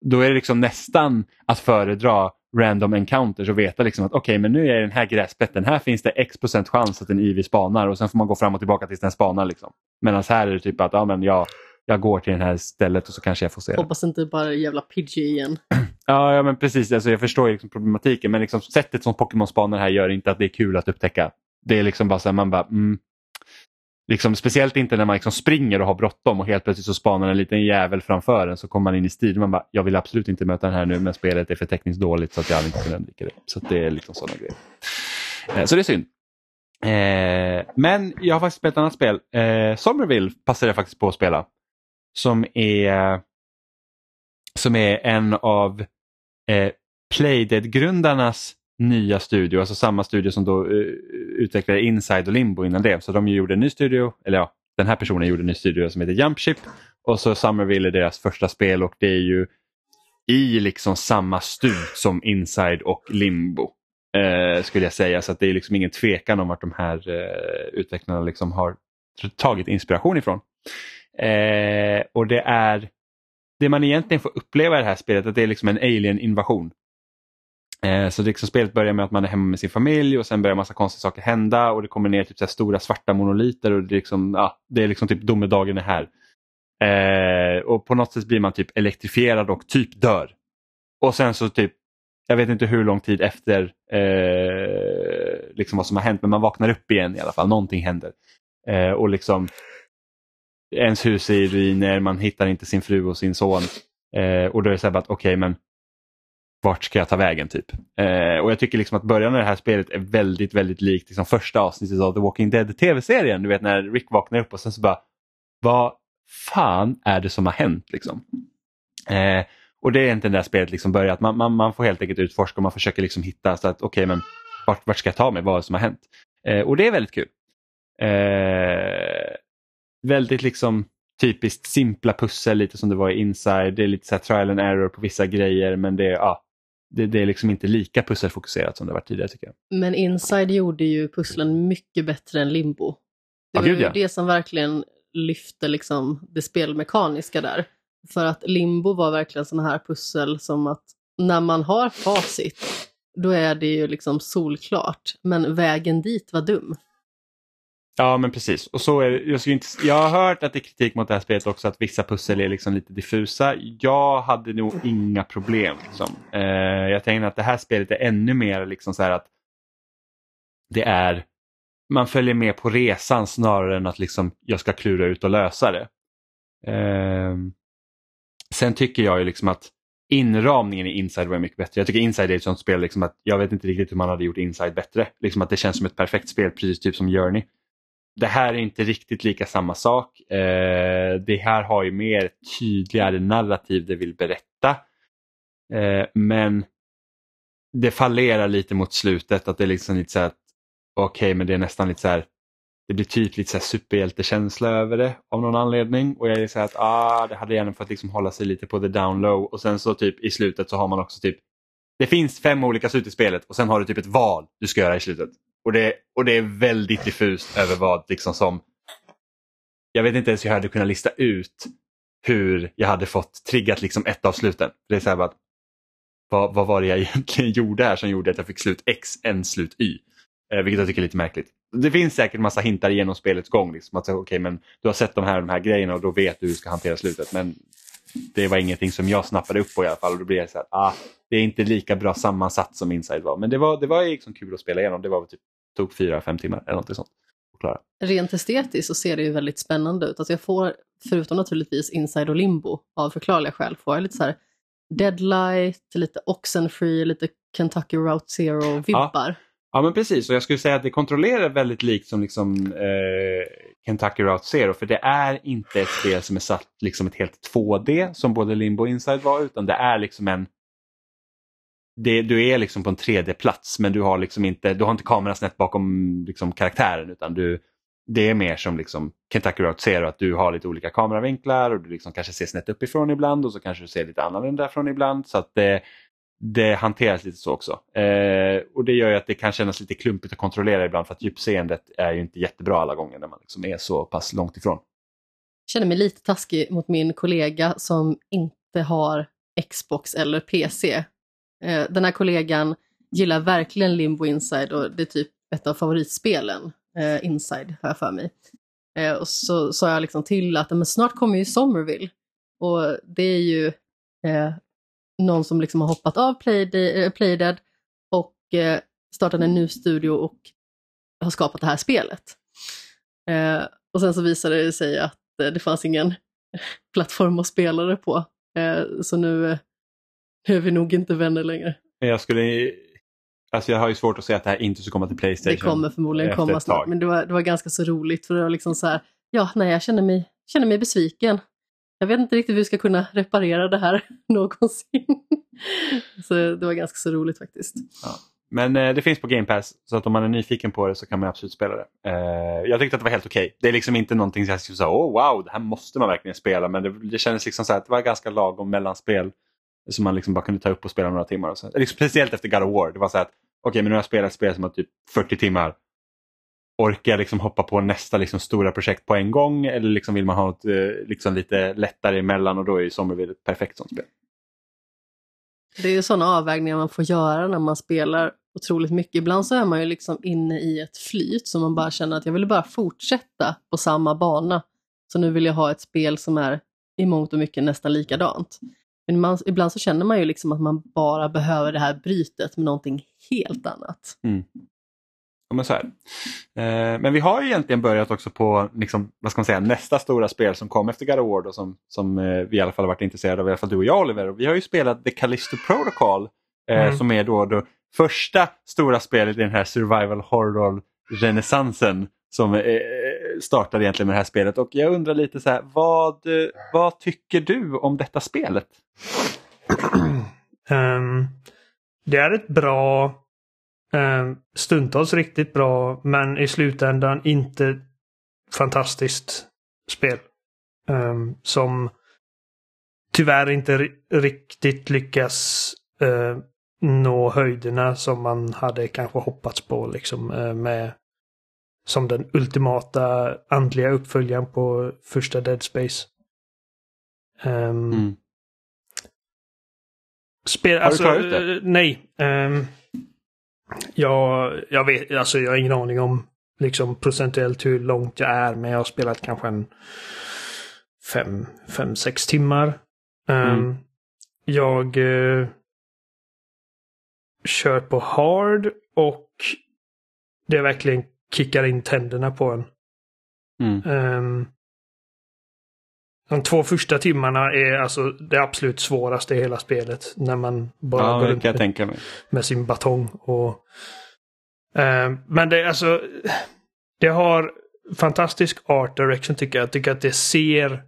Speaker 1: Då är det liksom nästan att föredra random encounters och veta liksom att okej okay, men nu är den här gräsplätten, här finns det x procent chans att en IV spanar och sen får man gå fram och tillbaka tills den spanar. Liksom. Medan här är det typ att ja, men jag, jag går till det här stället och så kanske jag får se det.
Speaker 3: Hoppas inte bara jävla Pidgey igen.
Speaker 1: ja, ja men precis, alltså, jag förstår liksom problematiken men liksom, sättet som Pokémon spanar här gör inte att det är kul att upptäcka. Det är liksom bara så här, man bara mm, Liksom, speciellt inte när man liksom springer och har bråttom och helt plötsligt så spanar en liten jävel framför en så kommer man in i stil. Man bara, jag vill absolut inte möta den här nu men spelet är för tekniskt dåligt så att jag inte kan undvika det. Så det är liksom sådana grejer. Eh, så det är synd. Eh, men jag har faktiskt spelat ett annat spel. Eh, Somerville passade jag faktiskt på att spela. Som är, som är en av eh, Playdead-grundarnas nya studio, alltså samma studio som då uh, utvecklade Inside och Limbo innan det. Så de gjorde en ny studio, eller ja, den här personen gjorde en ny studio som heter Jumpship och så Summerville är deras första spel och det är ju i liksom samma stuk som Inside och Limbo. Eh, skulle jag säga, så att det är liksom ingen tvekan om vart de här eh, utvecklarna liksom har tagit inspiration ifrån. Eh, och det är det man egentligen får uppleva i det här spelet, att det är liksom en alien-invasion. Eh, så liksom spelet börjar med att man är hemma med sin familj och sen börjar massa konstiga saker hända och det kommer ner typ så stora svarta monoliter och det är liksom, ja, det är liksom typ domedagen är här. Eh, och på något sätt blir man typ elektrifierad och typ dör. Och sen så typ, jag vet inte hur lång tid efter eh, liksom vad som har hänt men man vaknar upp igen i alla fall, någonting händer. Eh, och liksom ens hus är i ruiner, man hittar inte sin fru och sin son. Eh, och då är det så här att okej okay, men vart ska jag ta vägen typ. Eh, och jag tycker liksom att början av det här spelet är väldigt, väldigt likt liksom första avsnittet av The Walking Dead tv-serien. Du vet när Rick vaknar upp och sen så bara, vad fan är det som har hänt liksom? Eh, och det är inte det där spelet liksom börjat, man, man, man får helt enkelt utforska och man försöker liksom hitta så att okej okay, men vart, vart ska jag ta mig, vad är det som har hänt? Eh, och det är väldigt kul. Eh, väldigt liksom typiskt simpla pussel, lite som det var i Inside. Det är lite så trial and error på vissa grejer men det, ja, det, det, är liksom inte lika pusselfokuserat som det var tidigare tycker jag.
Speaker 3: Men Inside gjorde ju pusslen mycket bättre än Limbo. Det var ju ja. det som verkligen lyfte liksom det spelmekaniska där. För att Limbo var verkligen sådana här pussel som att när man har facit då är det ju liksom solklart. Men vägen dit var dum.
Speaker 1: Ja men precis. Och så är det, jag, inte, jag har hört att det är kritik mot det här spelet också att vissa pussel är liksom lite diffusa. Jag hade nog inga problem. Liksom. Eh, jag tänkte att det här spelet är ännu mer liksom så här att det är man följer med på resan snarare än att liksom jag ska klura ut och lösa det. Eh, sen tycker jag ju liksom att inramningen i Inside var mycket bättre. Jag tycker Inside är ett sånt spel liksom att jag vet inte riktigt hur man hade gjort Inside bättre. Liksom att det känns som ett perfekt spel, precis typ som Journey det här är inte riktigt lika samma sak. Eh, det här har ju mer tydligare narrativ det vill berätta. Eh, men det fallerar lite mot slutet att det är liksom lite så här okej okay, men det är nästan lite så här det blir typ lite så här superhjältekänsla över det av någon anledning och jag är så här att ah, det hade gärna fått liksom hålla sig lite på the down low och sen så typ i slutet så har man också typ det finns fem olika slut i spelet och sen har du typ ett val du ska göra i slutet. Och det, och det är väldigt diffust över vad liksom som... Jag vet inte ens hur jag hade kunnat lista ut hur jag hade fått triggat liksom ett av sluten. Det är så här bara, vad, vad var det jag egentligen gjorde här som gjorde att jag fick slut X N, slut Y? Eh, vilket jag tycker är lite märkligt. Det finns säkert massa hintar genom spelets gång. Liksom, att, okay, men du har sett de här, de här grejerna och då vet du hur du ska hantera slutet. Men det var ingenting som jag snappade upp på i alla fall. Och då blir jag så här, ah, det är inte lika bra sammansatt som Inside var. Men det var, det var liksom kul att spela igenom. Det var typ, tog fyra, fem timmar eller något sånt. klara.
Speaker 3: Rent estetiskt så ser det ju väldigt spännande ut. Alltså jag får, förutom naturligtvis Inside och Limbo, av förklarliga skäl, får jag lite så här Deadlight, lite Oxenfree, lite Kentucky Route Zero-vibbar.
Speaker 1: Ja men precis, och jag skulle säga att det kontrollerar väldigt likt som liksom, eh, Kentucky Route Zero. För det är inte ett spel som är satt liksom ett helt 2D som både Limbo och Inside var utan det är liksom en det, du är liksom på en 3D-plats men du har liksom inte, du har inte kameran snett bakom liksom, karaktären utan du, det är mer som liksom Kentucky Route Zero att du har lite olika kameravinklar och du liksom kanske ser snett uppifrån ibland och så kanske du ser lite annorlunda från ibland. Så att det, det hanteras lite så också. Eh, och det gör ju att det kan kännas lite klumpigt att kontrollera ibland för att djupseendet är ju inte jättebra alla gånger när man liksom är så pass långt ifrån.
Speaker 3: Jag känner mig lite taskig mot min kollega som inte har Xbox eller PC. Eh, den här kollegan gillar verkligen Limbo Inside och det är typ ett av favoritspelen, eh, Inside, har jag för mig. Eh, och så sa jag liksom till att men snart kommer ju Somerville. Och det är ju eh, någon som liksom har hoppat av Playdead, eh, Playdead och eh, startat en ny studio och har skapat det här spelet. Eh, och sen så visade det sig att eh, det fanns ingen plattform att spela det på. Eh, så nu eh, är vi nog inte vänner längre.
Speaker 1: Jag skulle Alltså jag har ju svårt att säga att det här inte ska komma till Playstation.
Speaker 3: Det kommer förmodligen komma snart, men det var, det var ganska så roligt för det var liksom så här, ja, nej, jag känner mig, känner mig besviken. Jag vet inte riktigt hur vi ska kunna reparera det här någonsin. så det var ganska så roligt faktiskt.
Speaker 1: Ja. Men eh, det finns på Game Pass så att om man är nyfiken på det så kan man absolut spela det. Eh, jag tyckte att det var helt okej. Okay. Det är liksom inte någonting som jag skulle säga, oh wow, det här måste man verkligen spela. Men det, det kändes liksom så att det var ganska lagom mellanspel. Som man liksom bara kunde ta upp och spela några timmar. Och så. Liksom, speciellt efter God of War. Det var så att, okej okay, men nu har jag spelat spel som har typ 40 timmar orkar jag liksom hoppa på nästa liksom stora projekt på en gång eller liksom vill man ha något eh, liksom lite lättare emellan och då är ju Somerville ett perfekt sånt spel.
Speaker 3: Det är ju sådana avvägningar man får göra när man spelar otroligt mycket. Ibland så är man ju liksom inne i ett flyt som man bara känner att jag vill bara fortsätta på samma bana. Så nu vill jag ha ett spel som är i mångt och mycket nästan likadant. Men man, ibland så känner man ju liksom att man bara behöver det här brytet med någonting helt annat.
Speaker 1: Mm. Ja, men, så här. Eh, men vi har ju egentligen börjat också på liksom, vad ska man säga, nästa stora spel som kom efter God of War och som, som eh, vi i alla fall varit intresserade av, i alla fall du och jag Oliver. Och vi har ju spelat The Callisto Protocol eh, mm. som är då det första stora spelet i den här survival horror renässansen som eh, startade egentligen med det här spelet. Och jag undrar lite så här, vad, vad tycker du om detta spelet?
Speaker 2: Um, det är ett bra um, stundtals riktigt bra men i slutändan inte fantastiskt spel. Um, som tyvärr inte riktigt lyckas uh, nå höjderna som man hade kanske hoppats på liksom uh, med som den ultimata andliga uppföljaren på första Dead Space. Um, mm. Spel,
Speaker 1: Har du klarat ut det?
Speaker 2: Nej. Um, jag, jag vet, alltså jag har ingen aning om liksom procentuellt hur långt jag är, men jag har spelat kanske en fem, fem sex timmar. Mm. Um, jag uh, kör på hard och det verkligen kickar in tänderna på en. Mm. Um, de två första timmarna är alltså det absolut svåraste i hela spelet. När man bara
Speaker 1: ja,
Speaker 2: går runt
Speaker 1: med,
Speaker 2: med, sin batong. Och, eh, men det alltså... Det har fantastisk art direction tycker jag. Jag tycker att det ser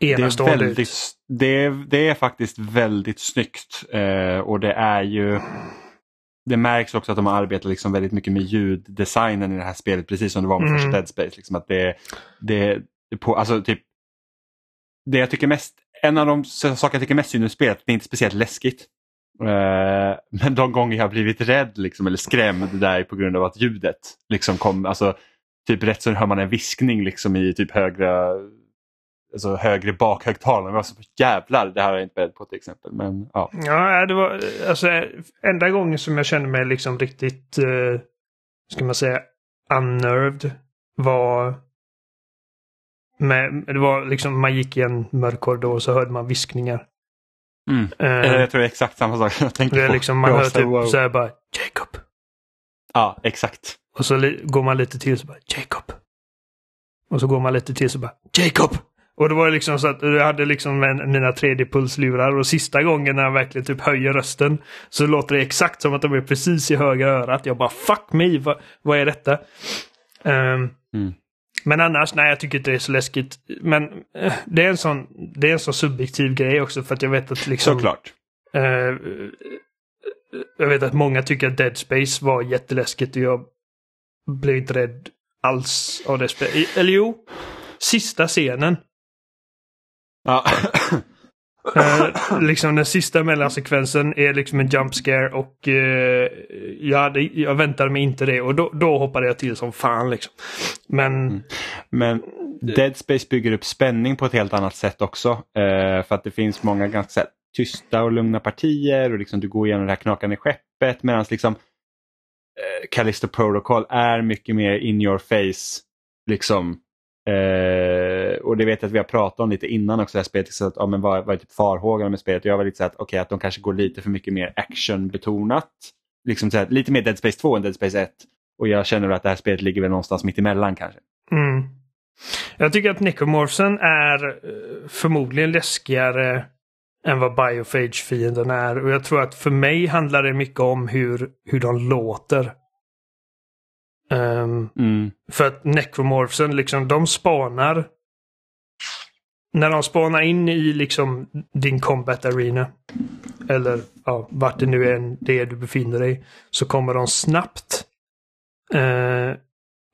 Speaker 2: enastående ut.
Speaker 1: Det är, det är faktiskt väldigt snyggt. Eh, och det är ju... Det märks också att de har arbetat liksom väldigt mycket med ljuddesignen i det här spelet, precis som det var med mm. första Dead Space. Liksom att det, det, på, alltså typ, det jag tycker mest, en av de saker jag tycker mest synd med spelet, det är inte speciellt läskigt. Uh, men de gånger jag har blivit rädd liksom, eller skrämd där är på grund av att ljudet liksom kom, alltså typ rätt så hör man en viskning liksom i typ högre, alltså högre bakhögtalare. Alltså, jävlar, det här har jag inte beredd på till exempel. Men, ja.
Speaker 2: ja, det var alltså enda gången som jag kände mig liksom riktigt, uh, ska man säga, unnerved var med, det var liksom, man gick i en mörk korridor och så hörde man viskningar.
Speaker 1: Mm.
Speaker 2: Eh,
Speaker 1: Jag tror det är exakt samma sak jag tänkte
Speaker 2: det är
Speaker 1: på.
Speaker 2: liksom, man hör typ
Speaker 1: wow.
Speaker 2: så här bara Jacob.
Speaker 1: Ja, exakt.
Speaker 2: Och så går man lite till så bara Jacob. Och så går man lite till så bara Jacob. Och då var det liksom så att jag hade liksom en, mina 3D-pulslurar och sista gången när jag verkligen typ höjer rösten så låter det exakt som att de är precis i högra örat. Jag bara fuck me, vad, vad är detta? Ehm,
Speaker 1: Mm.
Speaker 2: Men annars, nej jag tycker inte det är så läskigt. Men eh, det är en sån, det är en sån subjektiv grej också för att jag vet att liksom...
Speaker 1: Såklart.
Speaker 2: Eh, jag vet att många tycker att Dead Space var jätteläskigt och jag blev inte rädd alls av det spelet. Eller jo, sista scenen.
Speaker 1: Ja.
Speaker 2: Eh, liksom den sista mellansekvensen är liksom en jump scare och eh, jag, jag väntade mig inte det och då, då hoppade jag till som fan liksom. Men
Speaker 1: Mm. Men Dead Space bygger upp spänning på ett helt annat sätt också. Eh, för att det finns många ganska tysta och lugna partier och liksom du går igenom det här knakande skeppet medan liksom eh, Callisto Protocol är mycket mer in your face. Liksom. Eh, och det vet jag att vi har pratat om lite innan också, det här spelet. Så att, ja, men vad, vad är typ farhågorna med spelet? Jag var lite så att, okej, att de kanske går lite för mycket mer actionbetonat. Liksom så här, lite mer Dead Space 2 än Dead Space 1. Och jag känner att det här spelet ligger väl någonstans mitt emellan kanske.
Speaker 2: Mm. Jag tycker att Necromorphsen är eh, förmodligen läskigare än vad Biophage-fienden är. Och jag tror att för mig handlar det mycket om hur, hur de låter. Ehm,
Speaker 1: Mm.
Speaker 2: för att Necromorphsen, liksom, de spanar. När de spanar in i liksom din combat arena. Eller ja, vart det nu än det är du befinner dig. Så kommer de snabbt. Eh,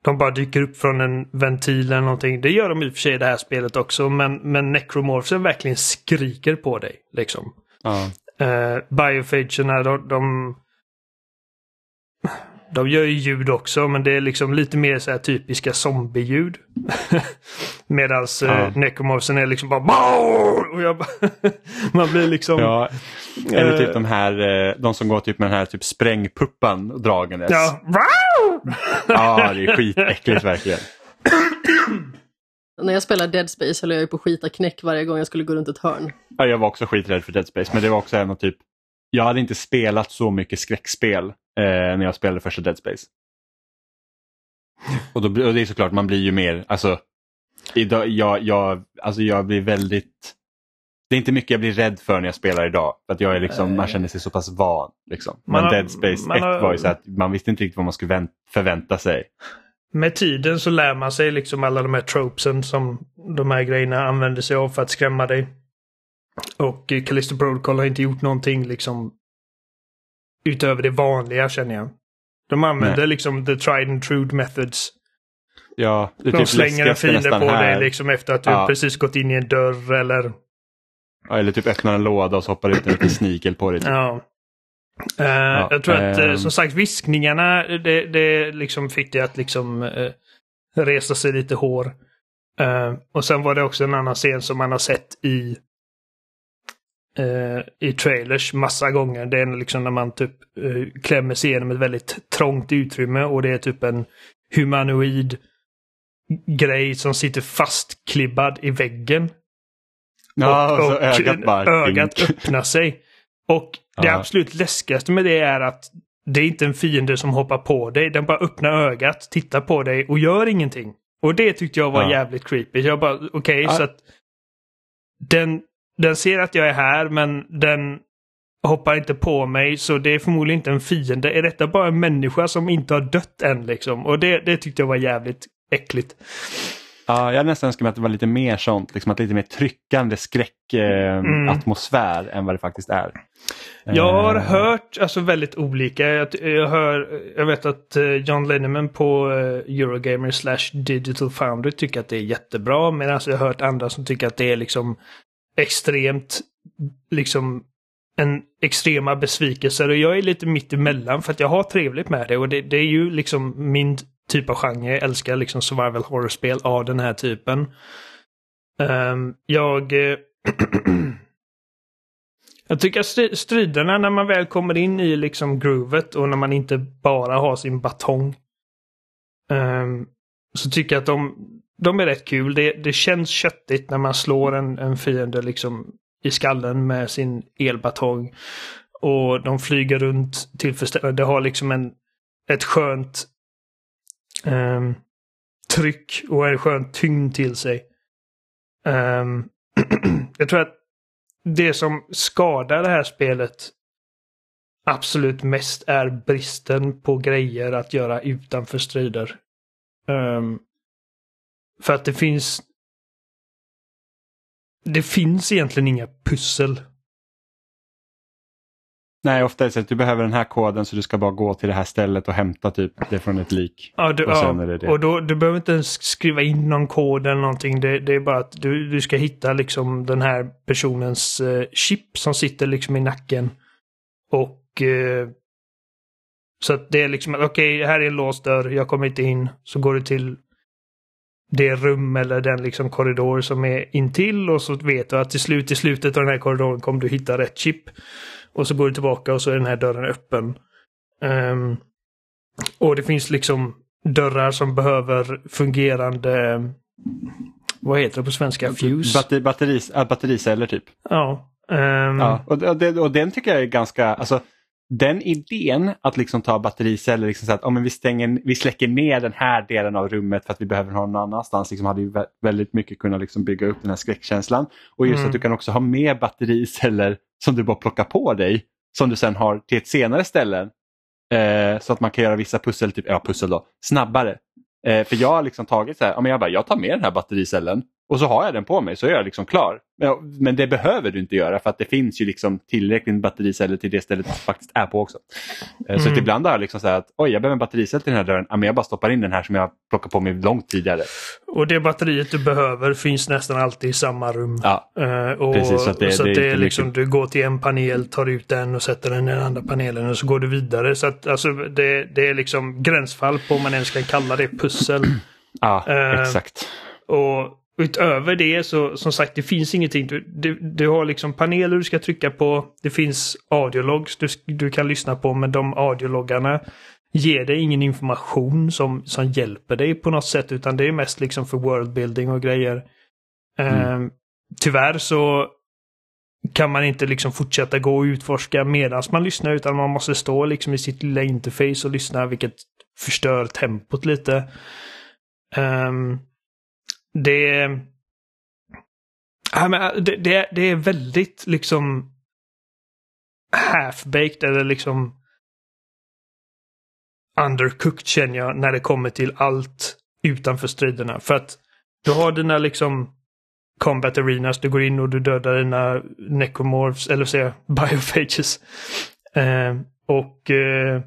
Speaker 2: de bara dyker upp från en ventil eller någonting. Det gör de i och för sig i det här spelet också. Men, men Necromorphsen verkligen skriker på dig. Liksom.
Speaker 1: Ja.
Speaker 2: Uh, Biofagerna, de, de... De gör ju ljud också, men det är liksom lite mer så här typiska zombie-ljud. Medan
Speaker 1: Ja.
Speaker 2: uh, Necromorphsen är liksom bara och jag bara Man blir liksom...
Speaker 1: Ja, eller
Speaker 2: Eh.
Speaker 1: typ de här, eh, de som går typ med den här typ sprängpuppan dragandes.
Speaker 2: Ja. Wow!
Speaker 1: ja, det är skitäckligt verkligen.
Speaker 3: När jag spelade Dead Space höll jag ju på att skita knäck varje gång jag skulle gå runt ett hörn.
Speaker 1: Ja, jag var också skiträdd för Dead Space, men det var också en av typ, jag hade inte spelat så mycket skräckspel eh, när jag spelade första Dead Space. Och, då, och det är såklart, man blir ju mer, alltså, idag, jag, jag, alltså jag blir väldigt, det är inte mycket jag blir rädd för när jag spelar idag. För att jag är liksom, man känner sig så pass van. Liksom. Men
Speaker 2: har-
Speaker 1: Dead Space
Speaker 2: man
Speaker 1: 1
Speaker 2: har-
Speaker 1: var ju så att man visste inte riktigt vad man skulle vänt, förvänta sig.
Speaker 2: Med tiden så lär man sig liksom alla de här tropesen som de här grejerna använder sig av för att skrämma dig. Och eh, Callisto Protocol har inte gjort någonting liksom utöver det vanliga känner jag. De använder
Speaker 1: Nej.
Speaker 2: liksom the tried and true methods.
Speaker 1: Ja, det
Speaker 2: De
Speaker 1: typ
Speaker 2: slänger en fiende på
Speaker 1: här.
Speaker 2: dig liksom efter att du
Speaker 1: Ja.
Speaker 2: precis gått in i en dörr eller...
Speaker 1: Ja, eller typ öppnar en låda och så hoppar ut en liten snikel på dig. Typ.
Speaker 2: Ja. Eh, jag tror att
Speaker 1: ehm.
Speaker 2: som sagt viskningarna det, det liksom fick det att liksom eh, resa sig lite hår. Eh, och sen var det också en annan scen som man har sett i i trailers massa gånger. Det är liksom när man typ eh, klämmer sig igenom ett väldigt trångt utrymme och det är typ en humanoid grej som sitter fastklibbad i väggen.
Speaker 1: Ja,
Speaker 2: och,
Speaker 1: och, så
Speaker 2: och
Speaker 1: ögat bara...
Speaker 2: ögat öppnar sig. Och det
Speaker 1: Ja.
Speaker 2: absolut läskigaste med det är att det är inte en fiende som hoppar på dig. Den bara öppnar ögat, tittar på dig och gör ingenting. Och det tyckte jag var
Speaker 1: Ja.
Speaker 2: jävligt creepy. Jag bara, okej,
Speaker 1: Ja.
Speaker 2: så att den, den ser att jag är här men den hoppar inte på mig så det är förmodligen inte en fiende. Är detta bara en människa som inte har dött än liksom? Och det, det tyckte jag var jävligt äckligt.
Speaker 1: Ja, jag nästan önskar mig att det var lite mer sånt, liksom att lite mer tryckande skräckatmosfär
Speaker 2: Mm.
Speaker 1: eh, atmosfär än vad det faktiskt är.
Speaker 2: Jag har
Speaker 1: Eh,
Speaker 2: hört alltså väldigt olika. Jag, jag, hör, jag vet att eh, John Lenneman på eh, Eurogamer slash Digital Foundry tycker att det är jättebra. Medan jag har hört andra som tycker att det är liksom extremt, liksom en extrema besvikelser. Och jag är lite mitt emellan för att jag har trevligt med det. Och det, det är ju liksom min typ av genre. Jag älskar liksom survival horror-spel av den här typen. Um, jag... Eh, jag tycker att striderna när man väl kommer in i liksom groovet och när man inte bara har sin batong. Um, så tycker jag att de, de är rätt kul. Det, det känns köttigt när man slår en, en fiende liksom i skallen med sin elbatong. Och de flyger runt tillfredsställande. Det har liksom en, ett skönt um, tryck och en skön tyngd till sig. Um, jag tror att det som skadar det här spelet absolut mest är bristen på grejer att göra utanför strider. Um, för att det finns... Det finns egentligen inga pussel.
Speaker 1: Nej, ofta är det så att du behöver den här koden så du ska bara gå till det här stället och hämta typ det från ett lik.
Speaker 2: Ja, du,
Speaker 1: och
Speaker 2: ja,
Speaker 1: sen är det det.
Speaker 2: och då, du behöver inte ens skriva in någon kod eller någonting. Det, det är bara att du, du ska hitta liksom den här personens eh, chip som sitter liksom i nacken. Och eh, så att det är liksom, okej, okay, här är en låst dörr, jag kommer inte in. Så går du till det rum eller den liksom korridor som är intill och så vet du att till slut i slutet av den här korridoren kommer du hitta rätt chip. Och så går du tillbaka och så är den här dörren öppen. Um, och det finns liksom dörrar som behöver fungerande, vad heter det på svenska? Fuse?
Speaker 1: Batter, batteris, äh, battericeller typ.
Speaker 2: Ja. Um,
Speaker 1: ja och, och, det, och den tycker jag är ganska, alltså den idén att liksom ta battericeller, liksom så att oh, men vi, stänger, vi släcker ner den här delen av rummet för att vi behöver ha någon annanstans, liksom hade ju väldigt mycket kunnat liksom bygga upp den här skräckkänslan. Och just mm. att du kan också ha med battericeller som du bara plockar på dig, som du sen har till ett senare ställe. Eh, så att man kan göra vissa pussel, typ, ja, pussel då, snabbare. Eh, för jag har liksom tagit så här, ja, men jag, bara, jag tar med den här battericellen och så har jag den på mig så är jag liksom klar. Men det behöver du inte göra för att det finns ju liksom tillräckligt med battericeller till det stället du faktiskt är på också. Mm. Så att mm. ibland har jag liksom så att oj jag behöver en battericell till den här dörren, ja, men jag bara stoppar in den här som jag plockar på mig långt tidigare.
Speaker 2: Och det batteriet du behöver finns nästan alltid i samma rum.
Speaker 1: Ja,
Speaker 2: uh, och, precis. Så, det, så det, det är liksom, mycket... du går till en panel, tar ut den och sätter den i den andra panelen och så går du vidare. Så att alltså, det, det är liksom gränsfall på om man ens kan kalla det pussel.
Speaker 1: Ja, uh, exakt.
Speaker 2: Och Utöver det så som sagt det finns ingenting. Du, du, du, har liksom paneler du ska trycka på. Det finns audiologs du, du kan lyssna på men de audiologgarna ger dig ingen information som, som hjälper dig på något sätt utan det är mest liksom för worldbuilding och grejer. Mm. Uh, tyvärr så kan man inte liksom fortsätta gå och utforska medan man lyssnar utan man måste stå liksom i sitt lilla interface och lyssna vilket förstör tempot lite. Um, det, ja, men äh, det, det, det är väldigt liksom half-baked eller liksom undercooked känner jag när det kommer till allt utanför striderna. För att du har dina liksom combat arenas, du går in och du dödar dina necromorphs, eller säga biophages. Eh, och eh,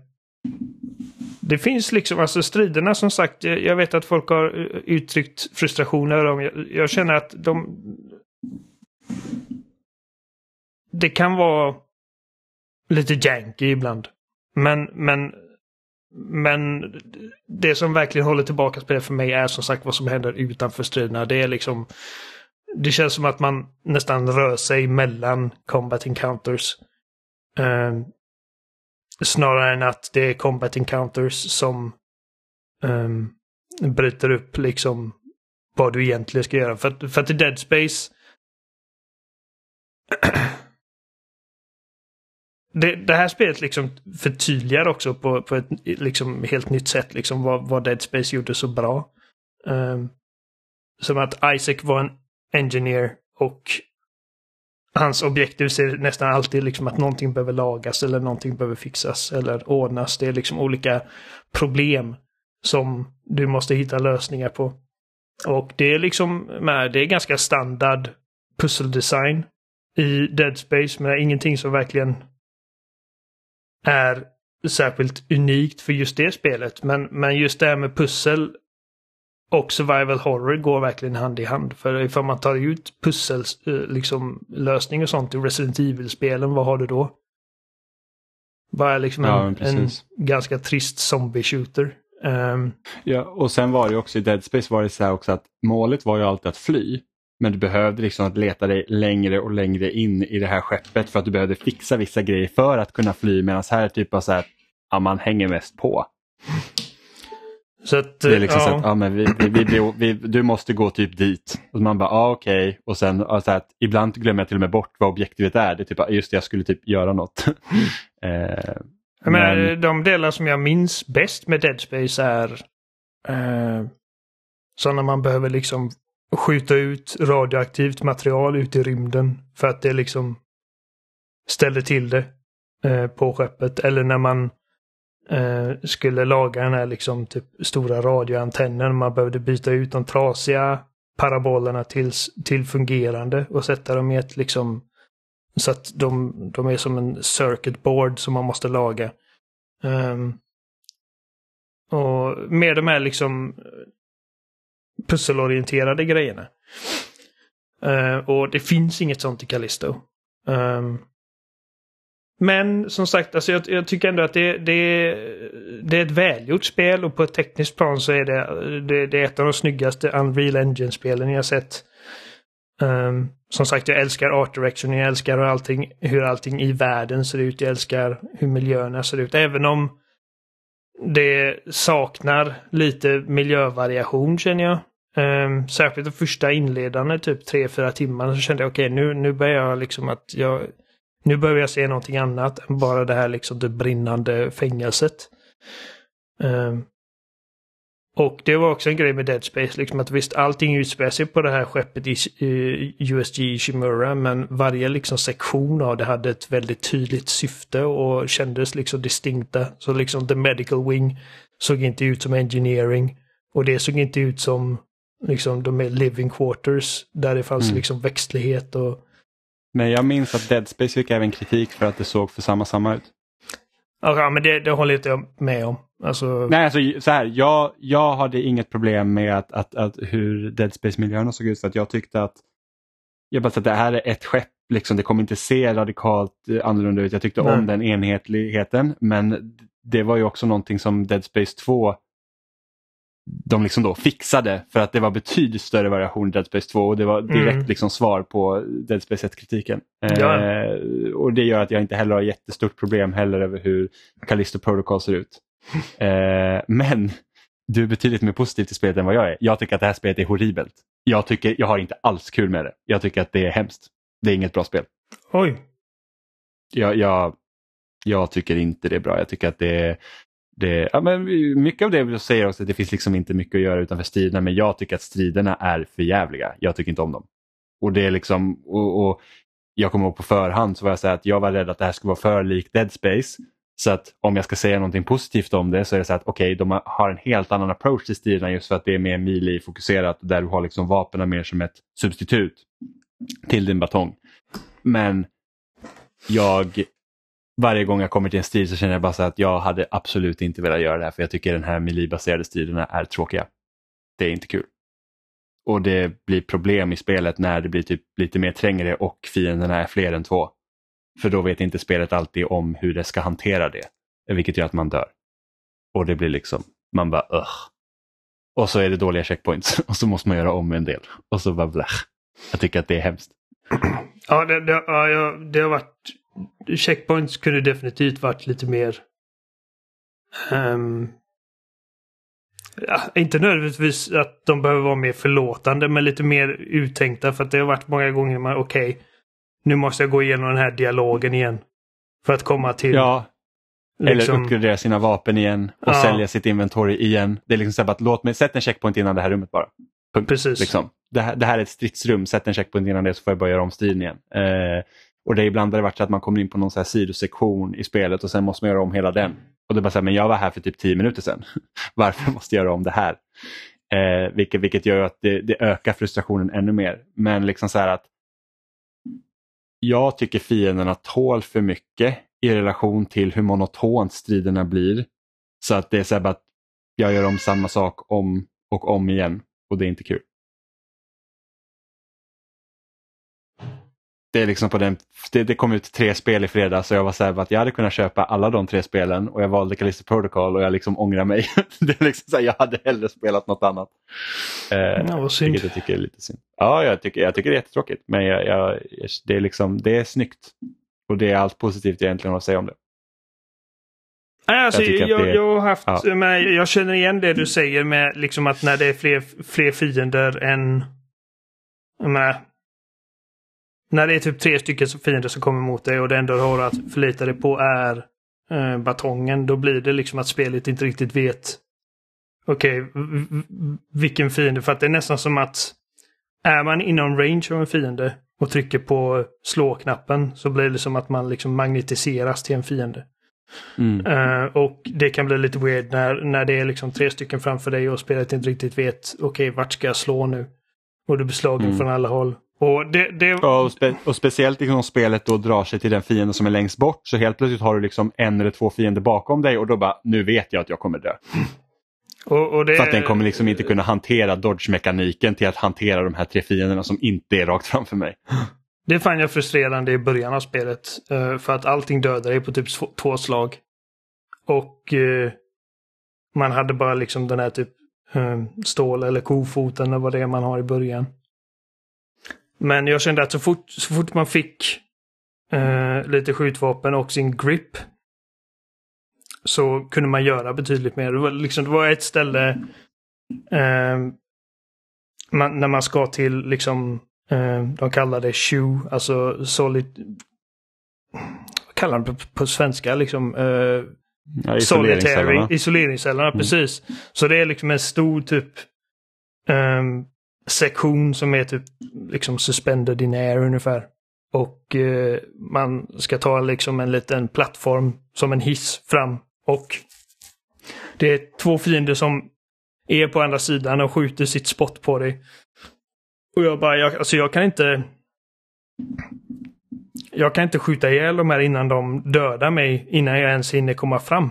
Speaker 2: det finns liksom, alltså striderna som sagt, jag vet att folk har eh, uttryckt frustrationer över dem. Jag, jag känner att de... Det kan vara lite janky ibland. Men, men, men det som verkligen håller tillbaka spelet för mig är som sagt vad som händer utanför striderna. Det är liksom... Det känns som att man nästan rör sig mellan combat encounters. Uh, Snarare än att det är combat encounters som um, bryter upp liksom vad du egentligen ska göra. För att, för att i Dead Space det, det, här spelet liksom förtydligar också på, på ett liksom helt nytt sätt liksom vad, vad Dead Space gjorde så bra. Um, som att Isaac var en engineer och hans objektiv ser nästan alltid liksom att någonting behöver lagas eller någonting behöver fixas eller ordnas. Det är liksom olika problem som du måste hitta lösningar på. Och det är liksom, det är ganska standard pusseldesign i Dead Space, men det är ingenting som verkligen är särskilt unikt för just det spelet. Men, men just det här med pussel och survival horror går verkligen hand i hand. För ifall man tar ut pussellösning eh, liksom, lösning och sånt i Resident Evil-spelen, vad har du då? Bara liksom ja, en, en, ganska trist zombie-shooter. Um,
Speaker 1: ja, och sen var det också i Dead Space var det så här också att målet var ju alltid att fly. Men du behövde liksom att leta dig längre och längre in i det här skeppet för att du behövde fixa vissa grejer för att kunna fly. Medan här är typ bara så här, ja, man hänger mest på.
Speaker 2: Så att,
Speaker 1: Det är liksom
Speaker 2: ja.
Speaker 1: så att ja, men vi, vi, vi, vi, du måste gå typ dit. Och man bara, ja okej. Och sen ja, så att, ibland glömmer jag till och med bort vad objektivet är. Det är typ, just det, jag skulle typ göra något. eh,
Speaker 2: menar,
Speaker 1: men-
Speaker 2: de delar som jag minns bäst med Dead Space är eh, sådana man behöver liksom skjuta ut radioaktivt material ut i rymden för att det liksom ställer till det eh, på skeppet. Eller när man eh, skulle laga den här liksom typ stora radioantennen. Man behövde byta ut de trasiga parabolerna till, till fungerande och sätta dem i ett liksom så att de, de är som en circuit board som man måste laga. Um, och med de här liksom eh, pusselorienterade grejerna. Uh, och det finns inget sånt i Callisto. Um, men som sagt, alltså jag, jag tycker ändå att det, det, det är ett välgjort spel och på ett tekniskt plan så är det, det, det är ett av de snyggaste Unreal Engine-spelen jag sett. Um, som sagt, jag älskar art direction, jag älskar hur allting, hur allting i världen ser ut, jag älskar hur miljöerna ser ut. Även om det saknar lite miljövariation känner jag. Um, särskilt de första inledande typ 3-4 timmarna så kände jag okej nu, nu börjar jag liksom att jag nu börjar jag se någonting annat än bara det här liksom det brinnande fängelset. Ehm, och det var också en grej med Dead Space, liksom att visst allting utspelar sig på det här skeppet i i USG Shimura men varje liksom sektion av det hade ett väldigt tydligt syfte och kändes liksom distinkta. Så liksom The Medical Wing såg inte ut som Engineering och det såg inte ut som liksom de living quarters där det fanns
Speaker 1: Mm.
Speaker 2: liksom växtlighet och
Speaker 1: Men jag minns att Dead Space fick även kritik för att det såg för samma samma ut.
Speaker 2: Ja, men det, det håller inte jag med om. Alltså,
Speaker 1: Nej, alltså så här, jag, jag hade inget problem med att, att, att hur Dead Space-miljöerna såg ut för att jag tyckte att jag bara att det här är ett skepp, liksom, det kommer inte se radikalt eh, annorlunda ut. Jag tyckte
Speaker 2: Nej.
Speaker 1: om den enhetligheten men det var ju också någonting som Dead Space 2 de liksom då fixade för att det var betydligt större variation i Dead Space 2 och det var direkt
Speaker 2: Mm.
Speaker 1: liksom svar på Dead Space 1-kritiken.
Speaker 2: Ja.
Speaker 1: Eh, och det gör att jag inte heller har jättestort problem heller över hur Callisto Protocol ser ut. Eh, men du är betydligt mer positiv till spelet än vad jag är. Jag tycker att det här spelet är horribelt. Jag, tycker, jag har inte alls kul med det. Jag tycker att det är hemskt. Det är inget bra spel.
Speaker 2: oj.
Speaker 1: Jag, jag, jag tycker inte det är bra. Jag tycker att det är det, ja, men mycket av det vi säger också att det finns liksom inte mycket att göra utanför striderna men jag tycker att striderna är för jävliga. Jag tycker inte om dem. Och det är liksom, och, och jag kommer ihåg på förhand så var jag så att jag var rädd att det här skulle vara för likt Dead Space. Så att om jag ska säga någonting positivt om det så är det så att okej, de har en helt annan approach till striderna just för att det är mer melee-fokuserat där du har liksom vapnen mer som ett substitut till din batong. Men jag, varje gång jag kommer till en strid så känner jag bara så att jag hade absolut inte velat göra det här för jag tycker den här melee-baserade striderna är tråkiga. Det är inte kul. Och det blir problem i spelet när det blir typ lite mer trängre och fienderna är fler än två. För då vet inte spelet alltid om hur det ska hantera det. Vilket gör att man dör. Och det blir liksom, man bara ugh. Och så är det dåliga checkpoints och så måste man göra om en del. Och så bara blech. Jag tycker att det är hemskt.
Speaker 2: Ja, det, det, ja, det har varit... Checkpoints kunde definitivt varit lite mer... ehm, ja, inte nödvändigtvis att de behöver vara mer förlåtande, men lite mer uttänkta. För att det har varit många gånger man, okej, nu måste jag gå igenom den här dialogen igen. För att komma till...
Speaker 1: Ja,
Speaker 2: liksom,
Speaker 1: eller uppgradera sina vapen igen och
Speaker 2: Ja.
Speaker 1: sälja sitt inventory igen. Det är liksom så här att låt mig, sätt en checkpoint innan det här rummet bara. Punkt.
Speaker 2: Precis.
Speaker 1: Liksom. Det, här, det här är ett stridsrum, sätt en checkpoint innan det så får jag börja göra om striden igen. Eh, och det är ibland har det varit så att man kommer in på någon så här sidosektion i spelet och sen måste man göra om hela den. Och det är bara så här, men jag var här för typ tio minuter sedan. Varför måste jag göra om det här? Eh, vilket, vilket gör att det, det ökar frustrationen ännu mer. Men liksom så här att jag tycker fienderna tål för mycket i relation till hur monotont striderna blir. Så att det är så här bara att jag gör om samma sak om och om igen och det är inte kul. Det är liksom på den, det, det kom ut tre spel i fredags så jag var så här att jag hade kunnat köpa alla de tre spelen och jag valde Callisto Protocol och jag liksom ångrar mig. det är liksom så här, jag hade hellre spelat något annat. Eh,
Speaker 2: Ja, vad synd.
Speaker 1: jag tycker är lite synd. Ja, jag tycker, jag tycker det är jättetråkigt men jag, jag, det, är liksom, det är snyggt. Och det är allt positivt jag egentligen har att säga om det.
Speaker 2: Alltså,
Speaker 1: Jag
Speaker 2: jag,
Speaker 1: det-
Speaker 2: jag, har haft,
Speaker 1: ja.
Speaker 2: men jag känner igen det du säger med liksom att när det är fler, fler fiender än... Jag menar, när det är typ tre stycken fiender som kommer mot dig och det enda du har att förlita dig på är eh, batongen. Då blir det liksom att spelet inte riktigt vet okej, v- vilken fiende. För att det är nästan som att är man inom range av en fiende och trycker på slå-knappen så blir det som att man liksom magnetiseras till en fiende.
Speaker 1: Mm.
Speaker 2: Eh, och det kan bli lite weird när, när det är liksom tre stycken framför dig och spelet inte riktigt vet okej, vart ska jag slå nu? Och du blir slagen
Speaker 1: Mm.
Speaker 2: från alla håll. Och det, det,
Speaker 1: Ja, och, spe och speciellt liksom om spelet då drar sig till den fienden som är längst bort så helt plötsligt har du liksom en eller två fiender bakom dig och då bara nu vet jag att jag kommer dö.
Speaker 2: och, och det,
Speaker 1: För att den kommer liksom inte kunna hantera dodge-mekaniken till att hantera de här tre fienderna som inte är rakt framför mig.
Speaker 2: Det fann jag frustrerande i början av spelet. eh, för att allting dödade dig på typ två- två slag. Och eh, man hade bara liksom den här typ eh, stål eller kofoten eller vad det är man har i början. Men jag kände att så fort, så fort man fick eh, lite skjutvapen och sin grip så kunde man göra betydligt mer. Det var, liksom, det var ett ställe eh, man, när man ska till liksom Eh, de kallar det shoe, alltså solid... Vad kallar de på, på svenska liksom? Eh,
Speaker 1: Ja,
Speaker 2: solitary,
Speaker 1: isoleringscellerna.
Speaker 2: isoleringscellerna,
Speaker 1: Mm.
Speaker 2: precis. Så det är liksom en stor typ ehm, sektion som är typ liksom suspended in air ungefär. Och eh, man ska ta liksom en liten plattform som en hiss fram. Och det är två fiender som är på andra sidan och skjuter sitt spott på dig. Och jag bara, jag, alltså jag kan inte... Jag kan inte skjuta ihjäl de här innan de dödar mig, innan jag ens hinner komma fram.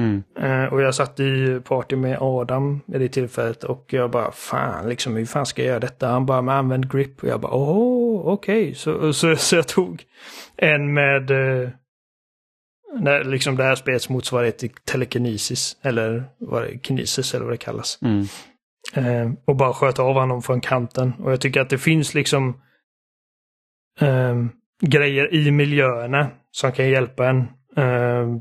Speaker 1: Mm.
Speaker 2: Eh, och jag satt i party med Adam vid det tillfället och jag bara fan liksom hur fan ska jag göra detta? Han bara men använd grip och jag bara åh okej. Så, så, så jag tog en med eh, när, liksom det här spelets motsvarighet till telekinesis eller vad det, kinesis eller vad det kallas.
Speaker 1: Mm.
Speaker 2: Eh, och bara sköt av honom från kanten. Och jag tycker att det finns liksom eh, grejer i miljöerna som kan hjälpa en. Eh,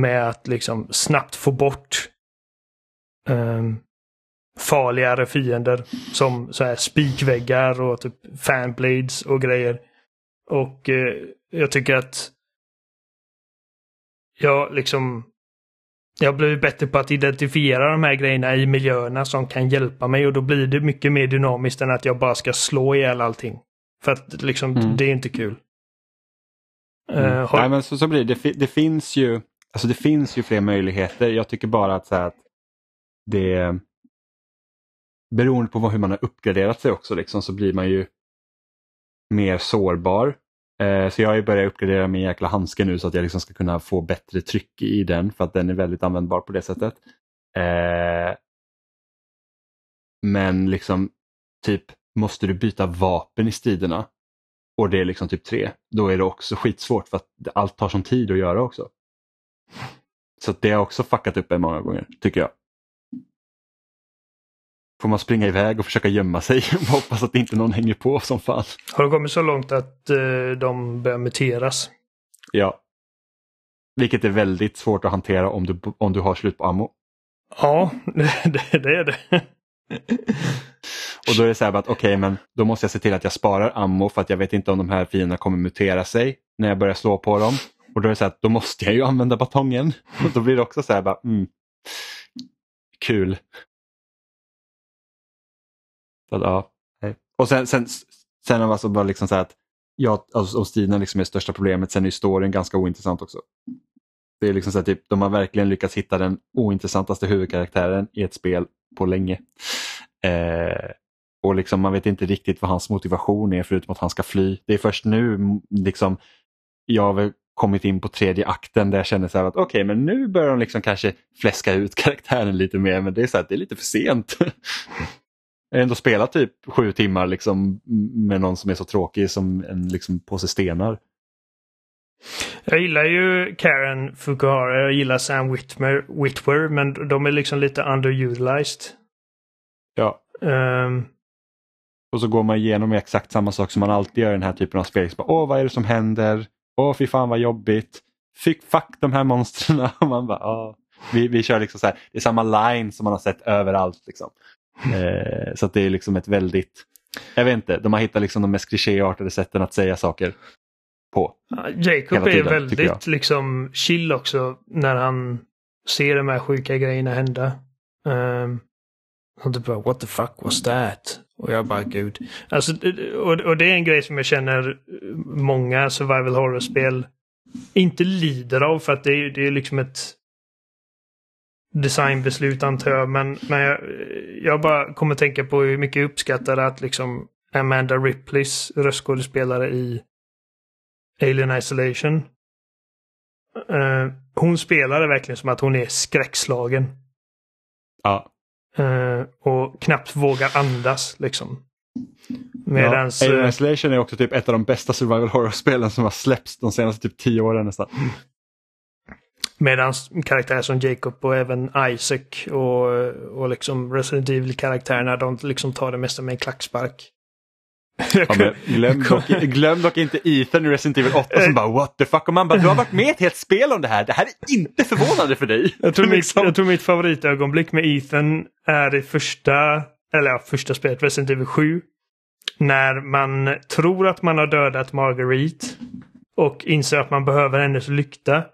Speaker 2: med att liksom snabbt få bort eh, farligare fiender. Som så här spikväggar och typ fanblades och grejer. Och eh, jag tycker att jag liksom jag blivit bättre på att identifiera de här grejerna i miljöerna som kan hjälpa mig och då blir det mycket mer dynamiskt än att jag bara ska slå ihjäl allting. För att liksom,
Speaker 1: Mm.
Speaker 2: det är inte kul.
Speaker 1: Mm.
Speaker 2: Eh, har,
Speaker 1: Nej, men så, så blir det. Det, det finns ju alltså det finns ju fler möjligheter. Jag tycker bara att, så här, att det beroende på vad, hur man har uppgraderat sig också liksom, så blir man ju mer sårbar. Eh, så jag har ju börjat uppgradera min jäkla handske nu så att jag liksom ska kunna få bättre tryck i den för att den är väldigt användbar på det sättet. Eh, men liksom typ måste du byta vapen i striderna och det är liksom typ tre, då är det också skitsvårt för att allt tar som tid att göra också. Så det har också fuckat upp en många gånger, tycker jag. Får man springa iväg och försöka gömma sig och hoppas att inte någon hänger på som fan.
Speaker 2: har det kommit så långt att eh, de börjar muteras?
Speaker 1: Ja. Vilket är väldigt svårt att hantera om du, om du har slut på ammo.
Speaker 2: Ja, det, det är det.
Speaker 1: Och då är det så här att okej, men då måste jag se till att jag sparar ammo för att jag vet inte om de här fienderna kommer mutera sig när jag börjar slå på dem. Och då är det så här då måste jag ju använda batongen. Och då blir det också så här bara, mm, kul. Så, ja, och sen, sen, sen har alltså bara liksom så här att ja, alltså, om liksom är största problemet, sen är storyn ganska ointressant också. Det är liksom så här, typ, de har verkligen lyckats hitta den ointressantaste huvudkaraktären i ett spel på länge. Eh, och liksom man vet inte riktigt vad hans motivation är förutom att han ska fly. Det är först nu liksom jag har kommit in på tredje akten där jag känner så här att okej men nu börjar de liksom kanske fläska ut karaktären lite mer men det är så här, det är lite för sent. Jag har ändå spelat typ sju timmar liksom med någon som är så tråkig som en liksom påse stenar.
Speaker 2: Jag gillar ju Karen Fukuhara, jag gillar Sam Whitmer, Whitwer, men de är liksom lite underutilized.
Speaker 1: Ja.
Speaker 2: Ehm,
Speaker 1: Och så går man igenom exakt samma sak som man alltid gör i den här typen av spel. Bara, Åh, vad är det som händer? Åh, fy fan vad jobbigt. fick fuck de här monstren. Man bara, vi, vi kör liksom så här, det är samma line som man har sett överallt. Liksom. Eh, så det är liksom ett väldigt, jag vet inte, de har hittat liksom de mest klichéartade sätten att säga saker på.
Speaker 2: Jacob är
Speaker 1: tiden, tycker
Speaker 2: väldigt liksom chill också när han ser de här sjuka grejerna hända. Um, han typ bara what the fuck was that? Och jag bara gud. Alltså, och, och det är en grej som jag känner många survival horror-spel inte lider av för att det är, det är liksom ett designbeslut antar jag. Men, men jag, jag bara kommer tänka på hur mycket jag uppskattar att liksom Amanda Ripleys röstskådespelare i Alien Isolation. Eh, hon spelade verkligen som att hon är skräckslagen.
Speaker 1: Ja.
Speaker 2: Eh, och knappt vågar andas liksom. Medans...
Speaker 1: ja. Alien
Speaker 2: eh,
Speaker 1: Isolation är också typ ett av de bästa survival horror-spelen som har släppts de senaste typ tio åren nästan.
Speaker 2: Medan karaktärer som Jacob och även Isaac och, och liksom Resident Evil-karaktärerna, de liksom tar det mesta med en klackspark.
Speaker 1: Ja, men glöm, dock, glöm dock inte Ethan i Resident Evil 8 som bara what the fuck och man bara du har varit med i ett helt spel om det här. Det här är inte förvånande för dig.
Speaker 2: Jag tror, mitt,
Speaker 1: Liksom.
Speaker 2: jag tror mitt favoritögonblick med Ethan är i första, eller ja, första spelet, Resident Evil 7. När man tror att man har dödat Marguerite och inser att man behöver hennes lykta.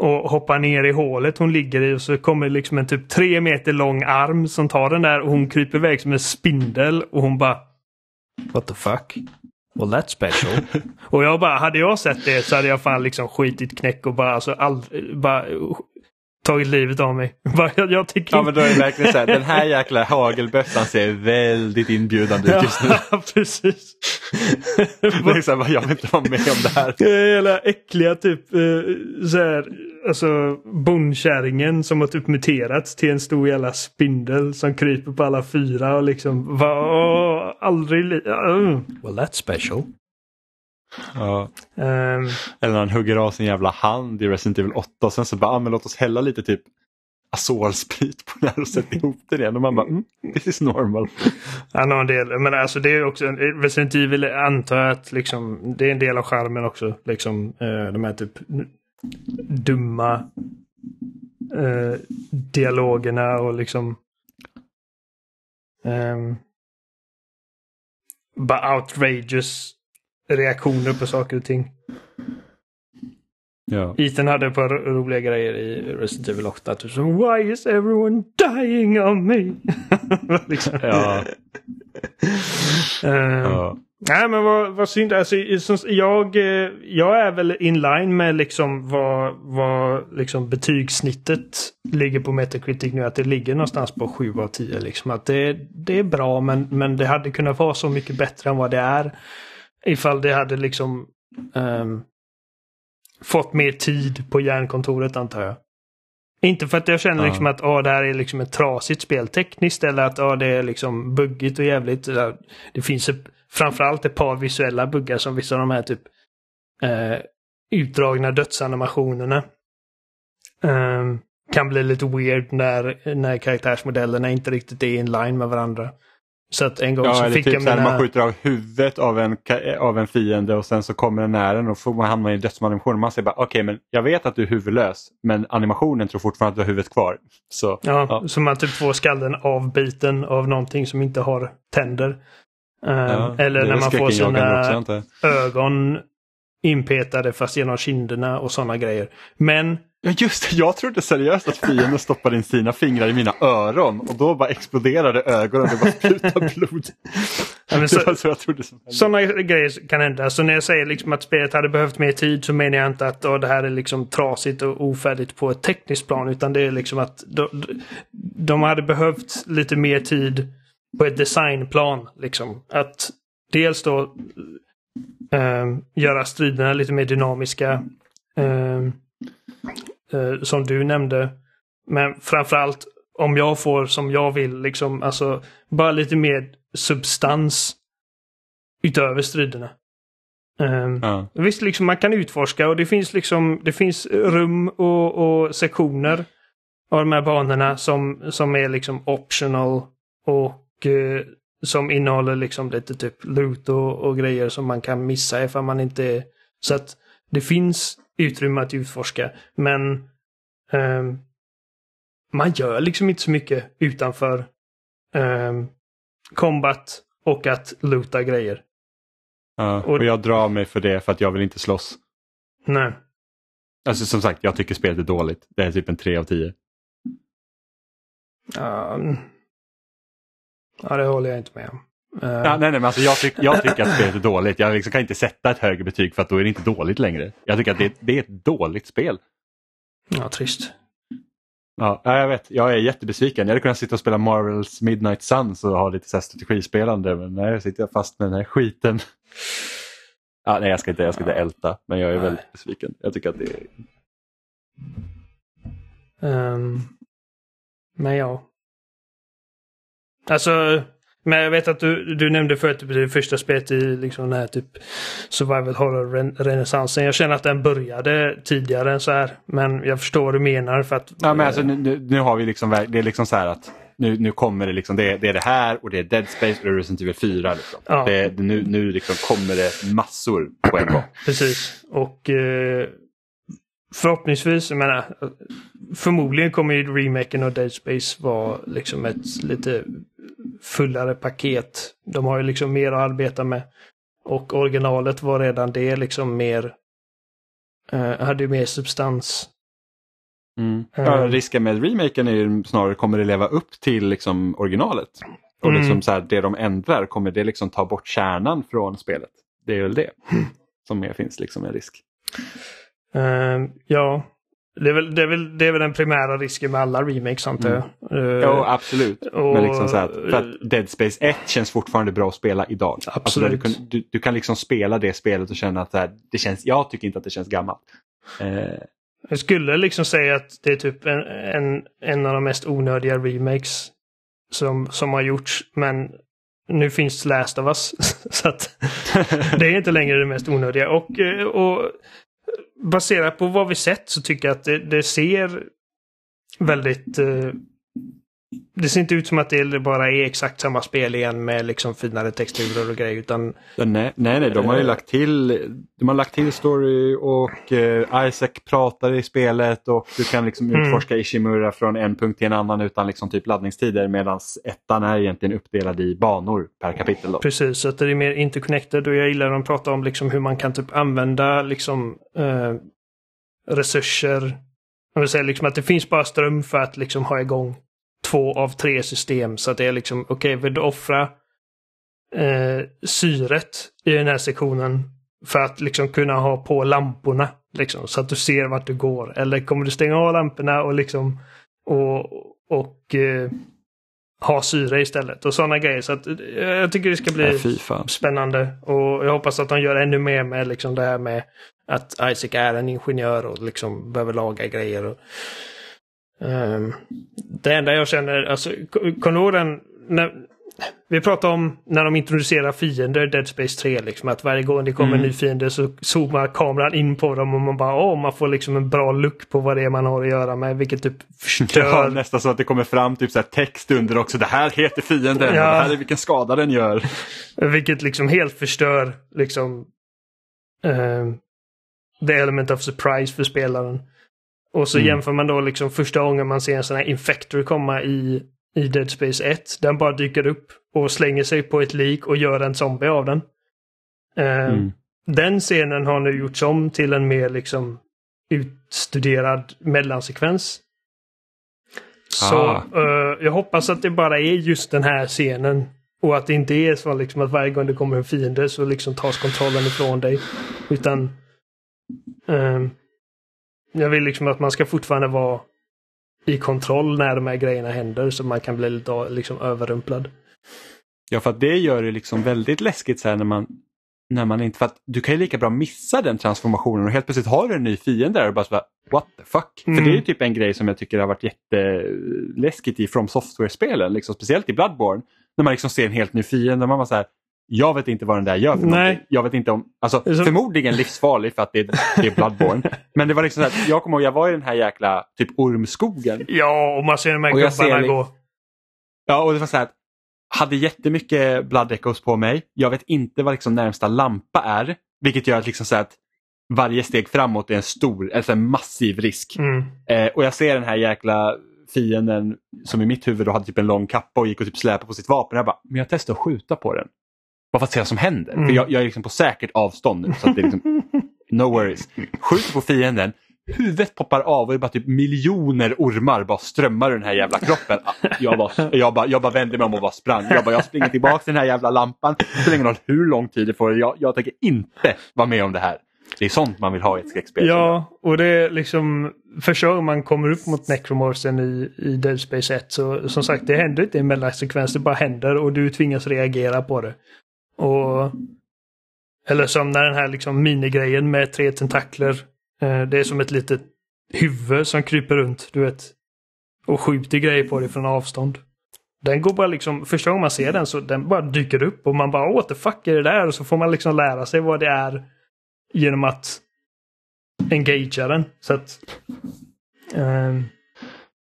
Speaker 2: Och hoppar ner i hålet hon ligger i och så kommer liksom en typ tre meter lång arm som tar den där och hon kryper iväg som en spindel och hon bara What the fuck? Well that's special. och jag bara, hade jag sett det så hade jag fan liksom skitit knäck och bara, alltså, all, bara tagit livet av mig. Jag, jag tycker
Speaker 1: Ja men då är det verkligen så här, den här jäkla hagelbössan ser väldigt inbjudande ut just nu.
Speaker 2: Ja, precis.
Speaker 1: Det är så här, jag vill inte vara med om det här.
Speaker 2: Hela äckliga typ eh, så här, alltså bondkärringen som har typ muterats till en stor jävla spindel som kryper på alla fyra och liksom va, åh, aldrig li- uh. Well that's special.
Speaker 1: Ja.
Speaker 2: Ehm,
Speaker 1: Eller när han hugger av sin jävla hand i Resident Evil 8 och sen så bara, ah, men låt oss hälla lite typ Azorsprit på den här och sätta ihop den igen. Och man bara, mm, this is normal.
Speaker 2: han har en del, men alltså det är också, Resident Evil antar jag att liksom, det är en del av charmen också. Liksom eh, de här typ dumma eh, dialogerna och liksom ehm, bara outrageous reaktioner på saker och ting.
Speaker 1: Ja.
Speaker 2: Ethan hade ett par ro- roliga grejer i Resident Evil 8. Typ som Why is everyone dying of me? liksom.
Speaker 1: Ja.
Speaker 2: Ehm,
Speaker 1: Ja.
Speaker 2: Nej men vad, vad synd. Alltså, jag, eh, jag är väl inline med liksom vad, vad liksom betygssnittet ligger på Metacritic nu. Att det ligger någonstans på 7 av 10. Liksom. Att det, det är bra men, men det hade kunnat vara så mycket bättre än vad det är. Ifall det hade liksom ehm, fått mer tid på järnkontoret antar jag. Inte för att jag känner liksom att åh, det här är liksom ett trasigt spel tekniskt eller att åh, det är liksom buggigt och jävligt. Det finns ett, framförallt ett par visuella buggar som vissa av de här typ eh, utdragna dödsanimationerna. ehm, kan bli lite weird när, när karaktärsmodellerna inte riktigt är in line med varandra. Så att en gång
Speaker 1: Ja,
Speaker 2: så fick
Speaker 1: typ
Speaker 2: jag mina...
Speaker 1: man skjuter av huvudet av en, av en fiende och sen så kommer den nära en och får man hamna i en dödsanimation. och Man säger bara okej men jag vet att du är huvudlös men animationen tror fortfarande att du har huvudet kvar. Så,
Speaker 2: Ja,
Speaker 1: ja.
Speaker 2: så man typ får skallen avbiten av någonting som inte har tänder. Ehm,
Speaker 1: Ja,
Speaker 2: eller när man får sina
Speaker 1: också,
Speaker 2: ögon inpetade fast genom kinderna och sådana grejer. Men
Speaker 1: Ja just det, jag trodde seriöst att fienden stoppade in sina fingrar i mina öron och då bara exploderade ögonen och det bara sprutade blod.
Speaker 2: Ja, så-
Speaker 1: så
Speaker 2: sådana grejer kan hända. Så när jag säger liksom att spelet hade behövt mer tid så menar jag inte att åh, det här är liksom trasigt och ofärdigt på ett tekniskt plan. Utan det är liksom att de, de hade behövt lite mer tid på ett designplan. Liksom. Att dels då ehm, göra striderna lite mer dynamiska. ehm, eh, som du nämnde. Men framförallt om jag får som jag vill, liksom, alltså bara lite mer substans utöver striderna. Ehm,
Speaker 1: Ja.
Speaker 2: Visst, liksom man kan utforska och det finns liksom det finns rum och, och sektioner av de här banorna som, som är liksom optional och eh, som innehåller liksom lite typ loot och, och grejer som man kan missa ifall man inte är... Så att det finns utrymme att utforska. Men ehm, man gör liksom inte så mycket utanför ehm, combat och att loota grejer.
Speaker 1: Ja,
Speaker 2: Och-
Speaker 1: jag drar mig för det för att jag vill inte slåss.
Speaker 2: Nej.
Speaker 1: Alltså som sagt, jag tycker spelet är dåligt. Det är typ en 3 av 10.
Speaker 2: Ja, mm. ja, det håller jag inte med om. Eh,
Speaker 1: Ja, nej, nej, men alltså jag, tyck, jag tycker att spelet är dåligt. Jag liksom kan inte sätta ett högre betyg för att då är det inte dåligt längre. Jag tycker att det, det är ett dåligt spel.
Speaker 2: ja, trist.
Speaker 1: Ja, ja, jag vet. Jag är jättebesviken. Jag hade kunnat sitta och spela Marvels Midnight Suns och ha lite så här strategispelande men nej, jag sitter fast med den här skiten. Ja, nej, jag ska inte, jag ska inte älta, men jag är
Speaker 2: Nej.
Speaker 1: väldigt besviken. Jag tycker att det är...
Speaker 2: Ehm, men ja. Alltså, men jag vet att du, du nämnde förut typ det första spelet i liksom den här typ survival horror-renässansen. Jag känner att den började tidigare än så här. Men jag förstår vad du menar för att...
Speaker 1: Ja, men alltså, nu, nu, har vi liksom, det är liksom så här att nu, nu kommer det liksom, det det är det här och det är Dead Space och det är Resident Evil 4. Liksom.
Speaker 2: Ja.
Speaker 1: Det, det, nu nu liksom kommer det massor på en gång.
Speaker 2: Precis. Och eh, förhoppningsvis, jag menar, förmodligen kommer ju remaken av Dead Space vara liksom ett lite fullare paket. De har ju liksom mer att arbeta med. Och originalet var redan det liksom mer, eh, hade ju mer substans.
Speaker 1: Mm. Ja, risken med remaken är ju snarare, kommer det leva upp till liksom originalet? Och
Speaker 2: Mm.
Speaker 1: liksom så här, det de ändrar, kommer det liksom ta bort kärnan från spelet? Det är väl det som mer finns liksom en risk.
Speaker 2: Eh, ja, det är, väl, det, är väl, det är väl den primära risken med alla remakes antar jag. Eh,
Speaker 1: Jo, absolut.
Speaker 2: och-
Speaker 1: Men liksom så att- för att Dead Space 1 känns fortfarande bra att spela idag. Alltså du,
Speaker 2: Absolut.
Speaker 1: kan, du, du kan liksom spela det spelet och känna att här, det känns, jag tycker inte att det känns gammalt. Eh,
Speaker 2: Jag skulle liksom säga att det är typ en, en, en av de mest onödiga remakes som, som har gjorts. Men nu finns Last of Us. så att det är inte längre det mest onödiga. Och, eh, och baserat på vad vi sett så tycker jag att det, det ser väldigt... eh, det ser inte ut som att det bara är exakt samma spel igen med liksom finare texturer och grejer. Utan
Speaker 1: Ja, nej, nej, nej, de har ju lagt till, de har lagt till story och eh, Isaac pratar i spelet och du kan liksom
Speaker 2: Mm.
Speaker 1: utforska Ishimura från en punkt till en annan utan liksom typ laddningstider medan ettan är egentligen uppdelad i banor per kapitel. Då.
Speaker 2: Precis, så att det är mer interconnected och jag gillar när de pratar om liksom hur man kan typ använda liksom eh, resurser. Jag vill säga liksom att det finns bara ström för att liksom ha igång två av tre system. Så att det är liksom, okej, vill du offra eh, syret i den här sektionen för att liksom kunna ha på lamporna. Liksom, så att du ser vart du går. Eller kommer du stänga av lamporna och liksom och, och eh, ha syre istället och sådana grejer. Så att, eh, jag tycker det ska bli
Speaker 1: fan.
Speaker 2: spännande. Och jag hoppas att de gör ännu mer med liksom det här med att Isaac är en ingenjör och liksom behöver laga grejer. Och, Ehm, det enda jag känner, alltså, ko- kommer du ihåg den, när, vi pratade om när de introducerar fiender i Dead Space 3, liksom, att varje gång det kommer en
Speaker 1: Mm.
Speaker 2: ny fiende så zoomar kameran in på dem och man bara, åh, man får liksom en bra look på vad det är man har att göra med, vilket typ
Speaker 1: Ja,
Speaker 2: förstör.
Speaker 1: nästan så att det kommer fram typ så text under också. Det här heter fienden och det
Speaker 2: Ja.
Speaker 1: här är vilken skada den gör.
Speaker 2: Vilket liksom helt förstör liksom eh, the element of surprise för spelaren. Och så
Speaker 1: Mm.
Speaker 2: jämför man då liksom första gången man ser en sån här infector komma i, i Dead Space 1. Den bara dyker upp och slänger sig på ett lik och gör en zombie av den. Eh,
Speaker 1: Mm.
Speaker 2: Den scenen har nu gjorts om till en mer liksom utstuderad mellansekvens. Så
Speaker 1: Ah.
Speaker 2: eh, jag hoppas att det bara är just den här scenen. Och att det inte är så liksom att varje gång det kommer en fiende så liksom tas kontrollen ifrån dig. Utan ehm, jag vill liksom att man ska fortfarande vara i kontroll när de här grejerna händer så man kan bli lite liksom överrumplad.
Speaker 1: Ja, för att det gör det liksom väldigt läskigt så här när man, när man inte, för att du kan ju lika bra missa den transformationen och helt plötsligt har du en ny fiende där och bara så bara, what the fuck?
Speaker 2: Mm.
Speaker 1: För det är ju typ en grej som jag tycker har varit jätteläskigt i From Software-spelen, liksom, speciellt i Bloodborne. När man liksom ser en helt ny fiende och man bara så här, jag vet inte vad den där gör för
Speaker 2: Nej.
Speaker 1: någonting. Jag vet inte om, alltså
Speaker 2: som-
Speaker 1: förmodligen livsfarlig för att det, det är Bloodborne. Men det var liksom så här, jag kommer ihåg, jag var i den här jäkla typ ormskogen
Speaker 2: Ja, och man ser de här
Speaker 1: Och
Speaker 2: gubbarna
Speaker 1: ser
Speaker 2: gå.
Speaker 1: Ja, och det var så här att hade jättemycket blood echoes på mig. Jag vet inte vad liksom närmsta lampa är. Vilket gör att, liksom så att varje steg framåt är en stor, alltså en massiv risk.
Speaker 2: Mm.
Speaker 1: Eh, och jag ser den här jäkla fienden som i mitt huvud då hade typ en lång kappa och gick och typ släpade på sitt vapen. Jag bara, men jag testar att skjuta på den. Bara för att se vad som händer.
Speaker 2: Mm.
Speaker 1: För jag, jag är liksom på säkert avstånd nu. Så att det är liksom, no worries. Skjuter på fienden, huvudet poppar av och det är bara typ miljoner ormar bara strömmar ur den här jävla kroppen. Ah, Jag bara, jag bara, jag bara vände mig om och bara sprang. Jag bara, jag springer tillbaka till den här jävla lampan. Det spelar ingen roll hur lång tid det får. Jag, jag tänker inte vara med om det här. Det är sånt man vill ha i ett skräckspel.
Speaker 2: Ja, och det är liksom gången man kommer upp mot Necromorphen i, i Dead Space 1 så som sagt det händer inte i en mellansekvens, det bara händer och du tvingas reagera på det. Och Eller som när den här liksom minigrejen med tre tentakler. Eh, det är som ett litet huvud som kryper runt, du vet. Och skjuter grejer på dig från avstånd. Den går bara liksom, första gången man ser den så den bara dyker upp och man bara what the fuck är det där? Och så får man liksom lära sig vad det är genom att engagea den. Så att... ehm,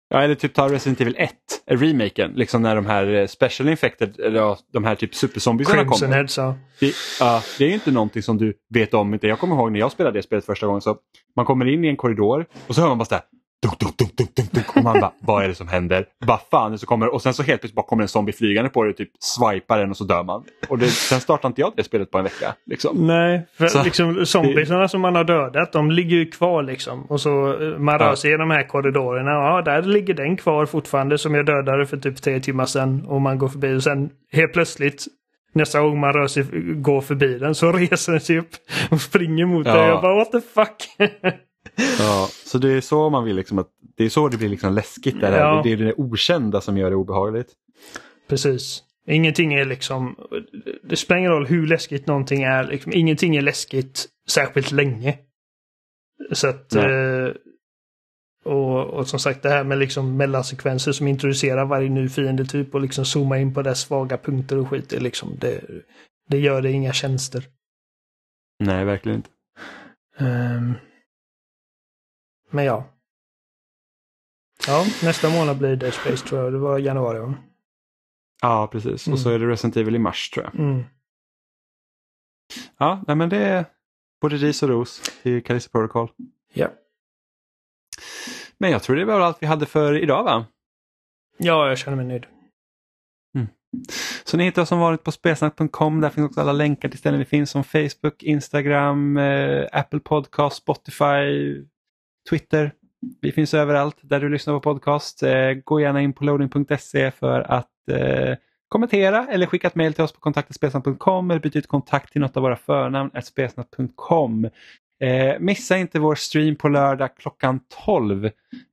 Speaker 1: Ja, eller typ ta Resident Evil 1, eh, remaken, liksom när de här eh, special infected, eller ja, de här typ superzombiesarna
Speaker 2: Crimson
Speaker 1: kommer.
Speaker 2: Heads, ja.
Speaker 1: Det, ja, det är ju inte någonting som du vet om. Inte. Jag kommer ihåg när jag spelade det spelet första gången. så Man kommer in i en korridor och så hör man bara så här, dunk, dunk, dunk, dunk, dunk, dunk, och man bara, vad är det som händer? Vad fan, så kommer, och sen så helt plötsligt bara kommer en zombie flygande på dig och typ swipar den och så dör man. Och det, sen startar inte jag det spelet på en vecka. Liksom.
Speaker 2: Nej, för
Speaker 1: Så-
Speaker 2: liksom zombiesarna som man har dödat, de ligger ju kvar liksom. Och så eh, man rör
Speaker 1: Ja.
Speaker 2: sig i de här korridorerna. Ja, där ligger den kvar fortfarande som jag dödade för typ tre timmar sedan. Och man går förbi och sen helt plötsligt nästa gång man rör sig, går förbi den så reser den sig upp och springer mot
Speaker 1: Ja.
Speaker 2: dig. Jag bara what the fuck?
Speaker 1: Ja, så det är så man vill liksom att, det är så det blir liksom läskigt. Det, här.
Speaker 2: Ja.
Speaker 1: det är det okända som gör det obehagligt.
Speaker 2: Precis. Ingenting är liksom, det spelar ingen roll hur läskigt någonting är, liksom, ingenting är läskigt särskilt länge. Så att, eh, och, och som sagt det här med liksom mellansekvenser som introducerar varje ny fiendetyp och liksom zooma in på dess svaga punkter och skit, det, liksom, det, det gör det inga tjänster.
Speaker 1: Nej, verkligen inte.
Speaker 2: Ehm. Men ja. Ja, nästa månad blir Dead Space tror jag. Det var januari va?
Speaker 1: Ja, precis. Och så är det Resident Evil i mars tror jag.
Speaker 2: Mm.
Speaker 1: Ja, nej, men det är både ris och ros till Callisto Protocol.
Speaker 2: Ja.
Speaker 1: Men jag tror det var allt vi hade för idag va?
Speaker 2: ja, jag känner mig nöjd.
Speaker 1: Så ni hittar oss som vanligt på spelsnack.com. Där finns också alla länkar till ställen vi finns som Facebook, Instagram, eh, Apple Podcast, Spotify, Twitter. Vi finns överallt där du lyssnar på podcast. Eh, gå gärna in på loading.se för att eh, kommentera eller skicka ett mejl till oss på kontaktspelsnack.com eller byta ut kontakt till något av våra förnamn eh, spelsnack.com. Eh, missa inte vår stream på lördag klockan 12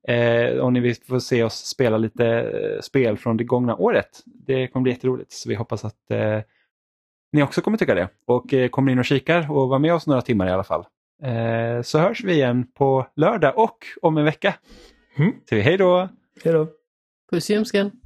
Speaker 1: eh, om ni vill få se oss spela lite eh, spel från det gångna året. Det kommer bli jätteroligt så vi hoppas att eh, ni också kommer tycka det och eh, kommer in och kikar och var med oss några timmar i alla fall. Eh, så hörs vi igen på lördag och om en vecka.
Speaker 2: Mm.
Speaker 1: Så hej då!
Speaker 2: Hej då.
Speaker 3: Puss i.